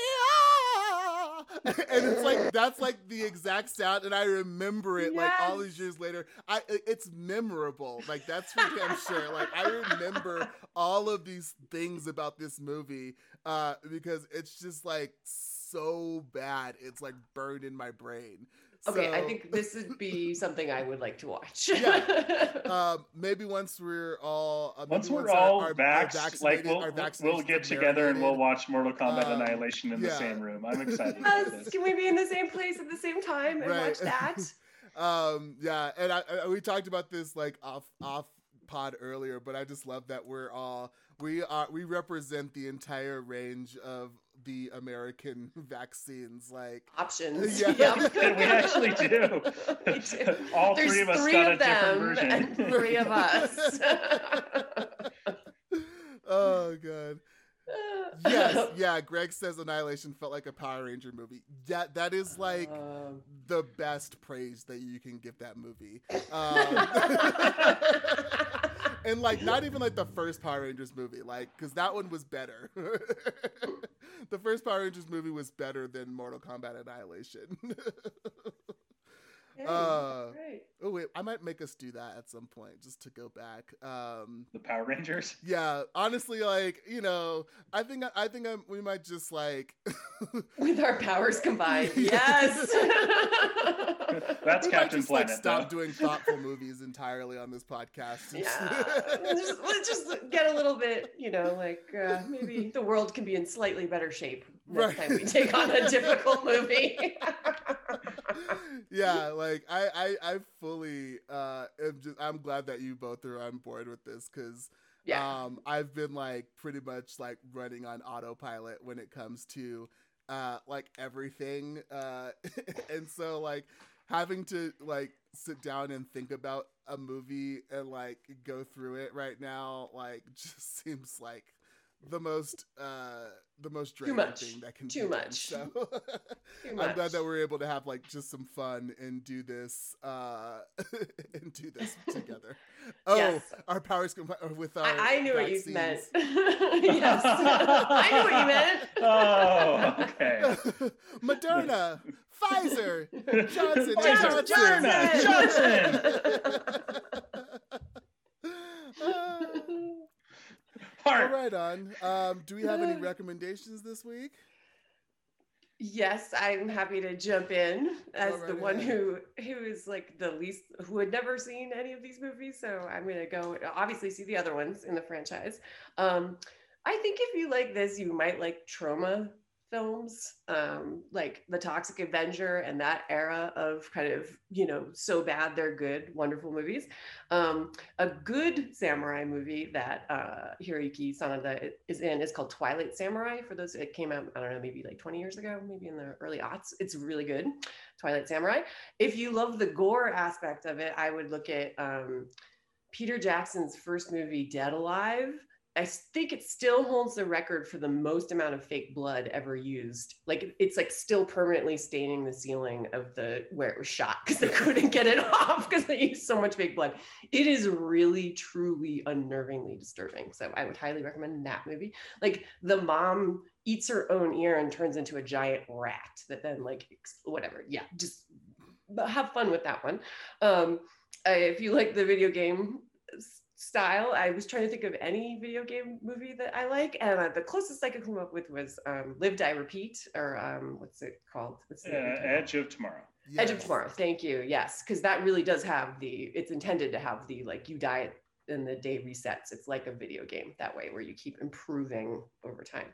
[laughs] and it's like that's like the exact sound and i remember it like all these years later. I it's memorable like that's for damn sure. Like i remember all of these things about this movie uh because it's just like so bad it's like burned in my brain Okay, I think this would [laughs] be something I would like to watch. [laughs] um, maybe once we're all uh, Once we're our- all our- our vaxxed, like vaccinated- we'll, we'll- we'll get together and we'll watch Mortal Kombat Um, Annihilation in the same room. I'm excited [laughs] about yes, this. can we be in the same place at the same time and Right. watch that? um yeah and I, I we talked about this like off off pod earlier but i just love that we're all we are we represent the entire range of the american [laughs] vaccines like Options. [laughs] Yeah. Yep. [laughs] we actually do. We do. All There's three of us three got a of different version. and three of us. oh god yes yeah greg says annihilation felt like a power ranger movie yeah that is like Um, the best praise that you can give that movie um, and like not even like the first power rangers movie like because that one was better. [laughs] The first power rangers movie was better than mortal kombat annihilation [laughs] hey, Uh, oh wait i might make us do that at some point just to go back um the Power Rangers. [laughs] yeah honestly like you know i think i think I'm, we might just like [laughs] With our powers combined, [laughs] yes. That's we Captain just like Planet. stop doing thoughtful movies entirely on this podcast yeah. just, let's just get a little bit, you know, like uh, maybe the world can be in slightly better shape next Right. time we take on a difficult movie. [laughs] yeah like i i i fully uh am just i'm glad that you both are on board with this because yeah. um i've been like pretty much like running on autopilot when it comes to uh like everything uh [laughs] and so like having to like sit down and think about a movie and like go through it right now like [laughs] just seems like the most uh the most draining much. thing that can Too be done. much. so [laughs] Too I'm glad that we're able to have like just some fun and do this uh [laughs] and do this together. [laughs] Oh, Yes. our powers combined with our I, I knew what you meant. yes. I knew what you meant. Oh, okay. Moderna, Pfizer, Johnson, Johnson, Johnson. Uh, all Heart. right, on. Um, do we have any [sighs] recommendations this week? Yes, I'm happy to jump in as Go the right one who who is like the least who had never seen any of these movies. So I'm gonna go obviously see the other ones in the franchise. Um, I think if you like this, you might like trauma films, um, like The Toxic Avenger and that era of kind of you know so bad they're good, wonderful movies. Um, a good samurai movie that uh, Hiroyuki Sanada is in is called Twilight Samurai. For those, it came out, I don't know, maybe like 20 years ago, maybe in the early aughts. It's really good, Twilight Samurai. If you love the gore aspect of it, I would look at um, Peter Jackson's first movie, Dead Alive. I think it still holds the record for the most amount of fake blood ever used. Like it's like still permanently staining the ceiling of the where it was shot because they [laughs] couldn't get it [laughs] off because they used so much fake blood. It is really, truly unnervingly disturbing. So I would highly recommend that movie. Like the mom eats her own ear and turns into a giant rat that then like whatever. Yeah, just have fun with that one. Um, uh, if you like the video game style, I was trying to think of any video game movie that I like, and uh, the closest I could come up with was um, Live Die Repeat, or um, what's it called? What's the Uh. Edge of Tomorrow. Edge of Tomorrow. Thank you. Yes, because that really does have the. It's intended to have the like you die and the day resets. It's like a video game that way where you keep improving over time.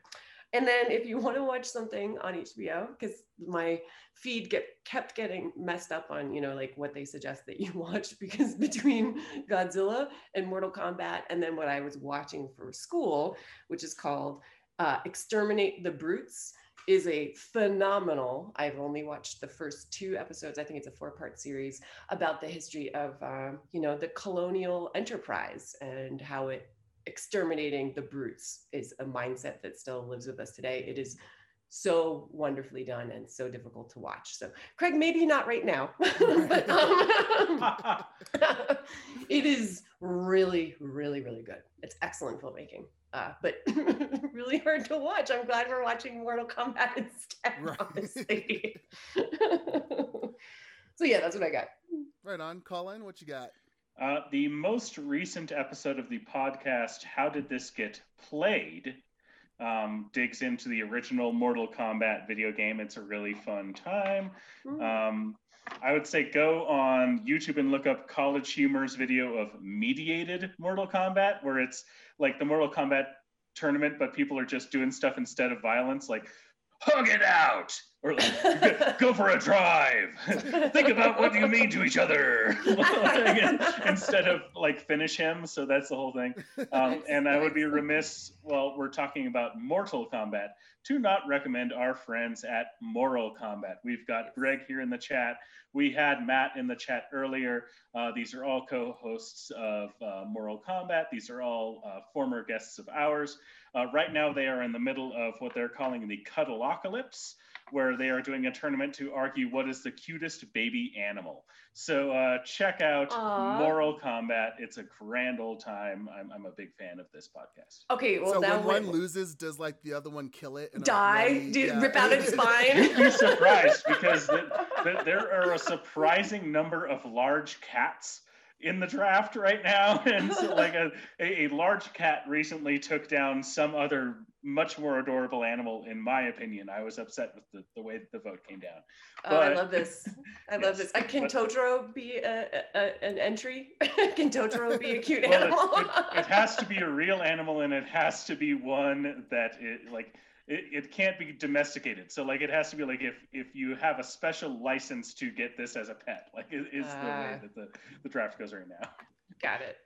And then if you want to watch something on HBO, because my feed get kept getting messed up on you know like what they suggest that you [laughs] watch because between Godzilla and Mortal Kombat and then what I was watching for school, which is called uh, Exterminate the Brutes is a phenomenal. I've only watched the first two episodes. I think it's a four-part series about the history of, um, you know, the colonial enterprise and how it exterminating the brutes is a mindset that still lives with us today. It is so wonderfully done and so difficult to watch. So, Craig, maybe not right now, [laughs] but um, [laughs] it is really, really, really good. It's excellent filmmaking, uh, but [laughs] really hard to watch. I'm glad we're watching Mortal Kombat instead, Right. honestly. so yeah, that's what I got. Right on, Colin. What you got? Uh, the most recent episode of the podcast, How Did This Get Played? Um, digs into the original Mortal Kombat video game. It's a really fun time. Um, I would say go on YouTube and look up College Humor's video of mediated Mortal Kombat, where it's like the Mortal Kombat tournament, but people are just doing stuff instead of violence, like hug it out or like, [laughs] go for a drive. Think about what you mean to each other [laughs] instead of like finish him. So that's the whole thing. Um, and I would be remiss while we're talking about Mortal Kombat to not recommend our friends at Moral Combat. We've got Greg here in the chat. We had Matt in the chat earlier. Uh, these are all co hosts of uh, Moral Combat. These are all uh, former guests of ours. Uh, right now, they are in the middle of what they're calling the Cuddleocalypse, where they are doing a tournament to argue what is the cutest baby animal. So uh, check out Aw. Moral Combat. It's a grand old time. I'm, I'm a big fan of this podcast. Okay, well so now when one loses, does like the other one kill it? and die, already- do, yeah. rip out its [laughs] spine? You'd spine. be surprised because the, the, there are a surprising number of large cats in the draft right now, [laughs] and so [laughs] like a, a, large cat recently took down some other much more adorable animal. In my opinion, I was upset with the, the way that the vote came down. Oh, I love this. I love this. Uh, can but- Totoro be a, a, an entry? [laughs] can Totoro be a cute Well, animal? it, it, it has to be a real animal, and it has to be one that it like. It, it can't be domesticated, so like it has to be like if if you have a special license to get this as a pet, like it is the way Ah. that the, the draft goes right now. [laughs] Got it.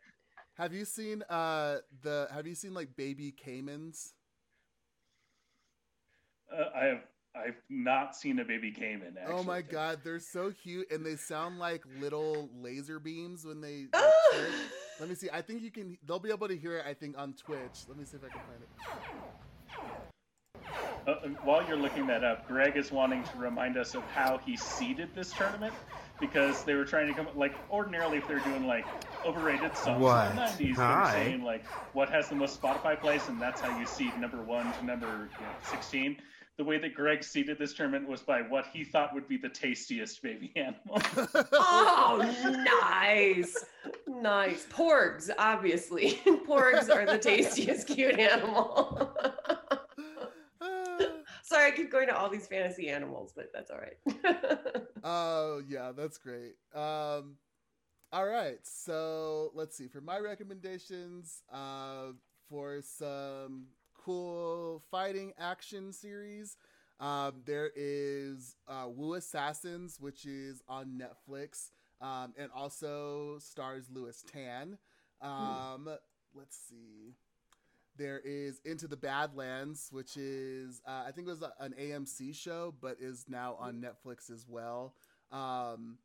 Have you seen uh the? Have you seen like baby caimans? Uh, I have I've not seen a baby caiman. Actually. Oh my god, they're so cute, and they sound like little laser beams when they. [laughs] like! Let me see. I think you can. They'll be able to hear it. I think on Twitch. Let me see if I can find it. Uh, while you're looking that up, Greg is wanting to remind us of how he seeded this tournament because they were trying to come like ordinarily if they're doing like overrated songs What? in the 90s, Hi. they're saying like what has the most Spotify plays and that's how you seed number one to number you know, 16. The way that Greg seeded this tournament was by what he thought would be the tastiest baby animal. [laughs] Oh, nice. [laughs] Nice. Porgs, obviously. [laughs] Porgs are the tastiest cute animal. Sorry, I keep going to all these fantasy animals, but that's all right. [laughs] Oh yeah, that's great. Um, all right, so let's see. For my recommendations, uh, for some cool fighting action series, um, there is uh, Wu Assassins, which is on Netflix, um, and also stars Lewis Tan. Um, let's see. There is Into the Badlands, which is uh, I think it was an AMC show, but is now on Netflix as well. Um,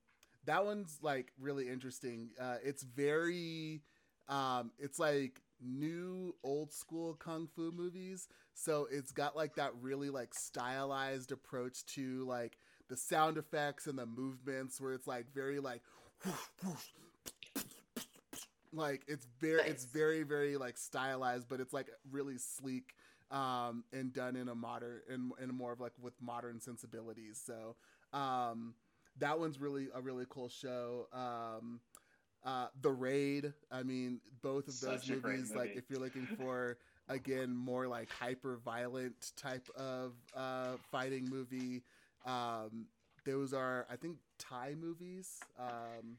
that one's like really interesting. Uh, it's very, um, it's like new old school kung fu movies. So it's got like that really like stylized approach to like the sound effects and the movements, where it's like very like. Like it's very it's very very like stylized but it's like really sleek um and done in a modern in, in more of like with modern sensibilities so um that one's really a really cool show um uh, The Raid. I mean, both of those Such a great movies. Like, if you're looking [laughs] for again more like hyper violent type of uh, fighting movie, um, those are I think Thai movies. Um,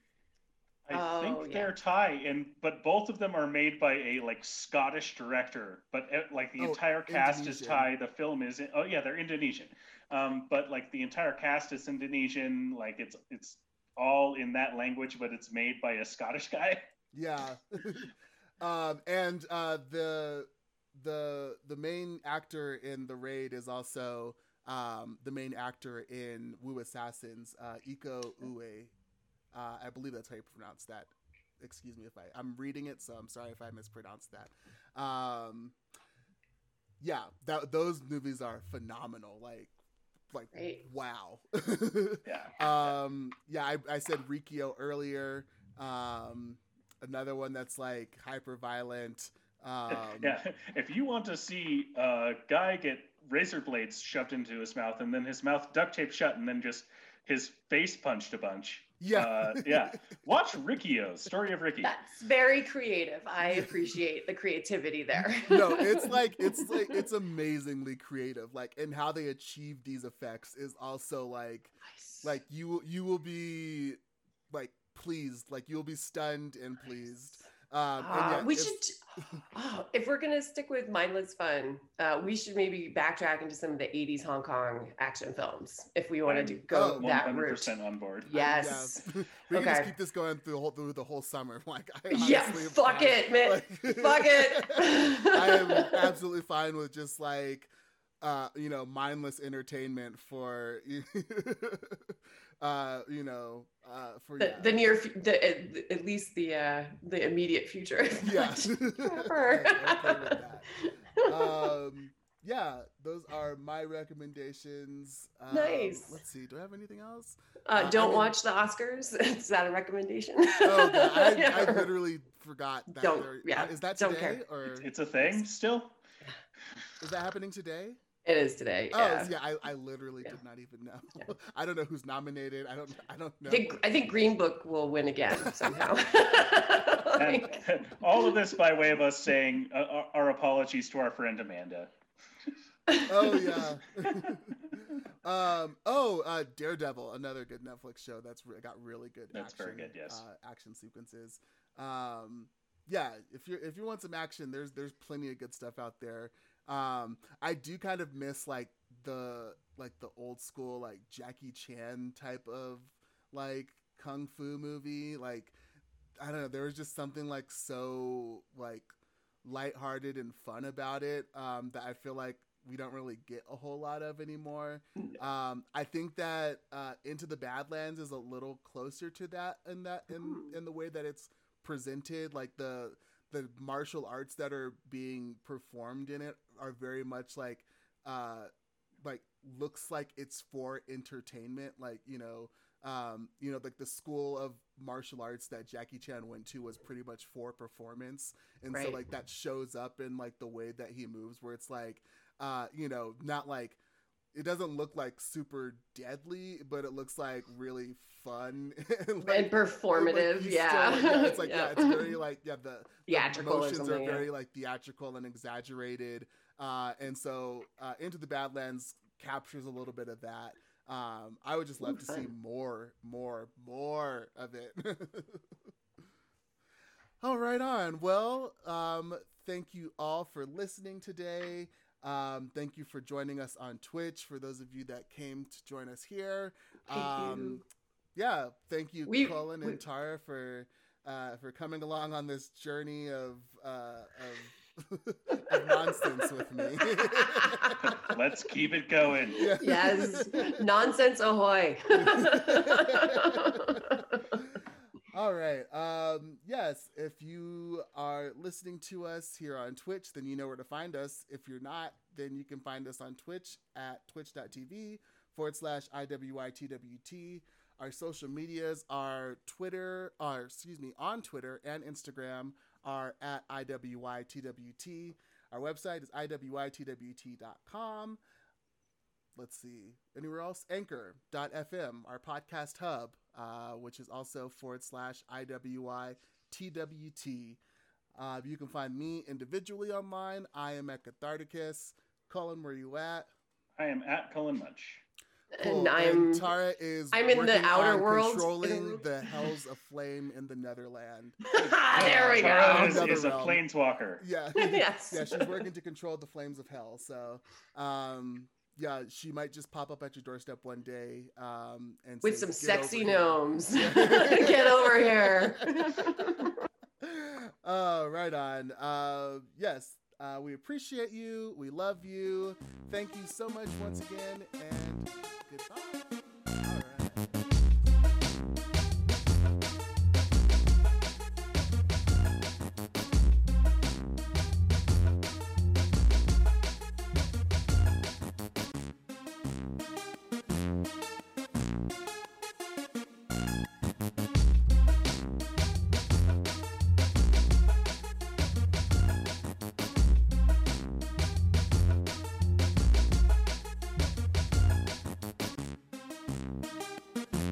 I Oh, think yeah. they're Thai, and but both of them are made by a like Scottish director. But uh, like the Oh, entire cast is Thai. The film is oh yeah, they're Indonesian. Um, but like the entire cast is Indonesian. Like it's it's all in that language, but it's made by a Scottish guy. Yeah. [laughs] um, and uh, the the the main actor in the raid is also um, the main actor in Wu Assassins, uh, Iko Ue. Uh, I believe that's how you pronounce that. Excuse me if I I'm reading it, so I'm sorry if I mispronounced that. Um, yeah, that those movies are phenomenal. Like, like Right. wow. [laughs] Yeah. [laughs] um yeah I, I said Riki-Oh earlier um another one that's like hyper violent um [laughs] yeah. If you want to see a guy get razor blades shoved into his mouth and then his mouth duct taped shut and then just his face punched a bunch. Yeah Uh, yeah. Watch Riki-Oh, Story of Ricky. That's very creative. I appreciate the creativity there. [laughs] no it's [laughs] like it's like it's amazingly creative like and how they achieve these effects is also like Nice. like you will you will be like pleased like you'll be stunned and pleased um and Ah, yeah, we it's- should. Oh, if we're gonna stick with mindless fun, uh, we should maybe backtrack into some of the '80s Hong Kong action films if we wanted to go Oh, that 100% route. on board. Yes. Yeah. [laughs] we can just keep this going through the whole through the whole summer. [laughs] Like, I Yeah, fuck fine. it, man. Like- [laughs] Fuck it. I am absolutely fine with just like, uh, you know, mindless entertainment for, uh, you know, uh, for The, yeah. the near, fu- the, at- at least the uh, the immediate future. [laughs] [laughs] yeah. Whatever. I'm okay with that. um, yeah, those are my recommendations. Um, Nice. Let's see. Do I have anything else? Uh, don't mean- watch the Oscars. [laughs] Is that a recommendation? Oh, God, I, Yeah. I literally forgot that. Don't- there- yeah, Is that don't today care. or It's a thing still? is that happening today? It is today. Oh, Yeah. yeah. I, I literally Yeah. did not even know. Yeah. [laughs] I don't know who's nominated. I don't. I don't know. I think I think Green Book will win again somehow. [laughs] [laughs] And all of this by way of us saying uh, our- our apologies to our friend Amanda. oh yeah. um. Oh, uh, Daredevil, another good Netflix show that's re- got really good. That's action, very good, yes. Uh, action sequences. Um. Yeah. If you if you want some action, there's there's plenty of good stuff out there. Um. I do kind of miss like the like the old school like Jackie Chan type of like kung fu movie. Like I don't know. There was just something like so like lighthearted and fun about it um, that I feel like we don't really get a whole lot of anymore. Um, I think that uh, Into the Badlands is a little closer to that in that in Hmm. in the way that it's presented. Like the the martial arts that are being performed in it are very much like uh, like looks like it's for entertainment. Like you know. Um, you know, like the school of martial arts that Jackie Chan went to was pretty much for performance, and so like that shows up in like the way that he moves, where it's like, uh, you know, not like it doesn't look like super deadly, but it looks like really fun [laughs] and like and performative, he's yeah. still, [laughs] like, yeah, it's like yeah. it's very like yeah the Theatrical the motions are very like theatrical and exaggerated, uh, and so uh, Into the Badlands captures a little bit of that. Um, I would just love to see more, more, more of it. [laughs] all right, on. Well, um, thank you all for listening today. Um, thank you for joining us on Twitch. For those of you that came to join us here, Thank um, you. yeah, thank you, We- Colin we- and Tara, for uh, for coming along on this journey of uh, of, of nonsense with me. [laughs] Let's keep it going. Yeah. Yes. [laughs] Nonsense ahoy. [laughs] All right. Um, yes, if you are listening to us here on Twitch, then you know where to find us. If you're not, then you can find us on Twitch at twitch.tv forward slash IWITWT. Our social medias are Twitter, or excuse me, on Twitter and Instagram are at IWITWT. Our website is IWITWT.com. Let's see. Anywhere else? Anchor.fm, our podcast hub. uh, which is also forward slash IWI TWT. Uh, you can find me individually online. I am at Catharticus. Cullen, where are you at? I am at Cullen Munch. And I'm Tara is I'm in the working outer on world. controlling the hells of flame in the Netherrealm. [laughs] there we Tara go. is, Another is a planeswalker. Yeah, [laughs] [laughs] yes. yeah, she's working to control the flames of hell. So, um, yeah, she might just pop up at your doorstep one day, um, and With say, some sexy gnomes. Get over here. uh, right on. Uh, yes, uh, we appreciate you. We love you. Thank you so much once again, and goodbye.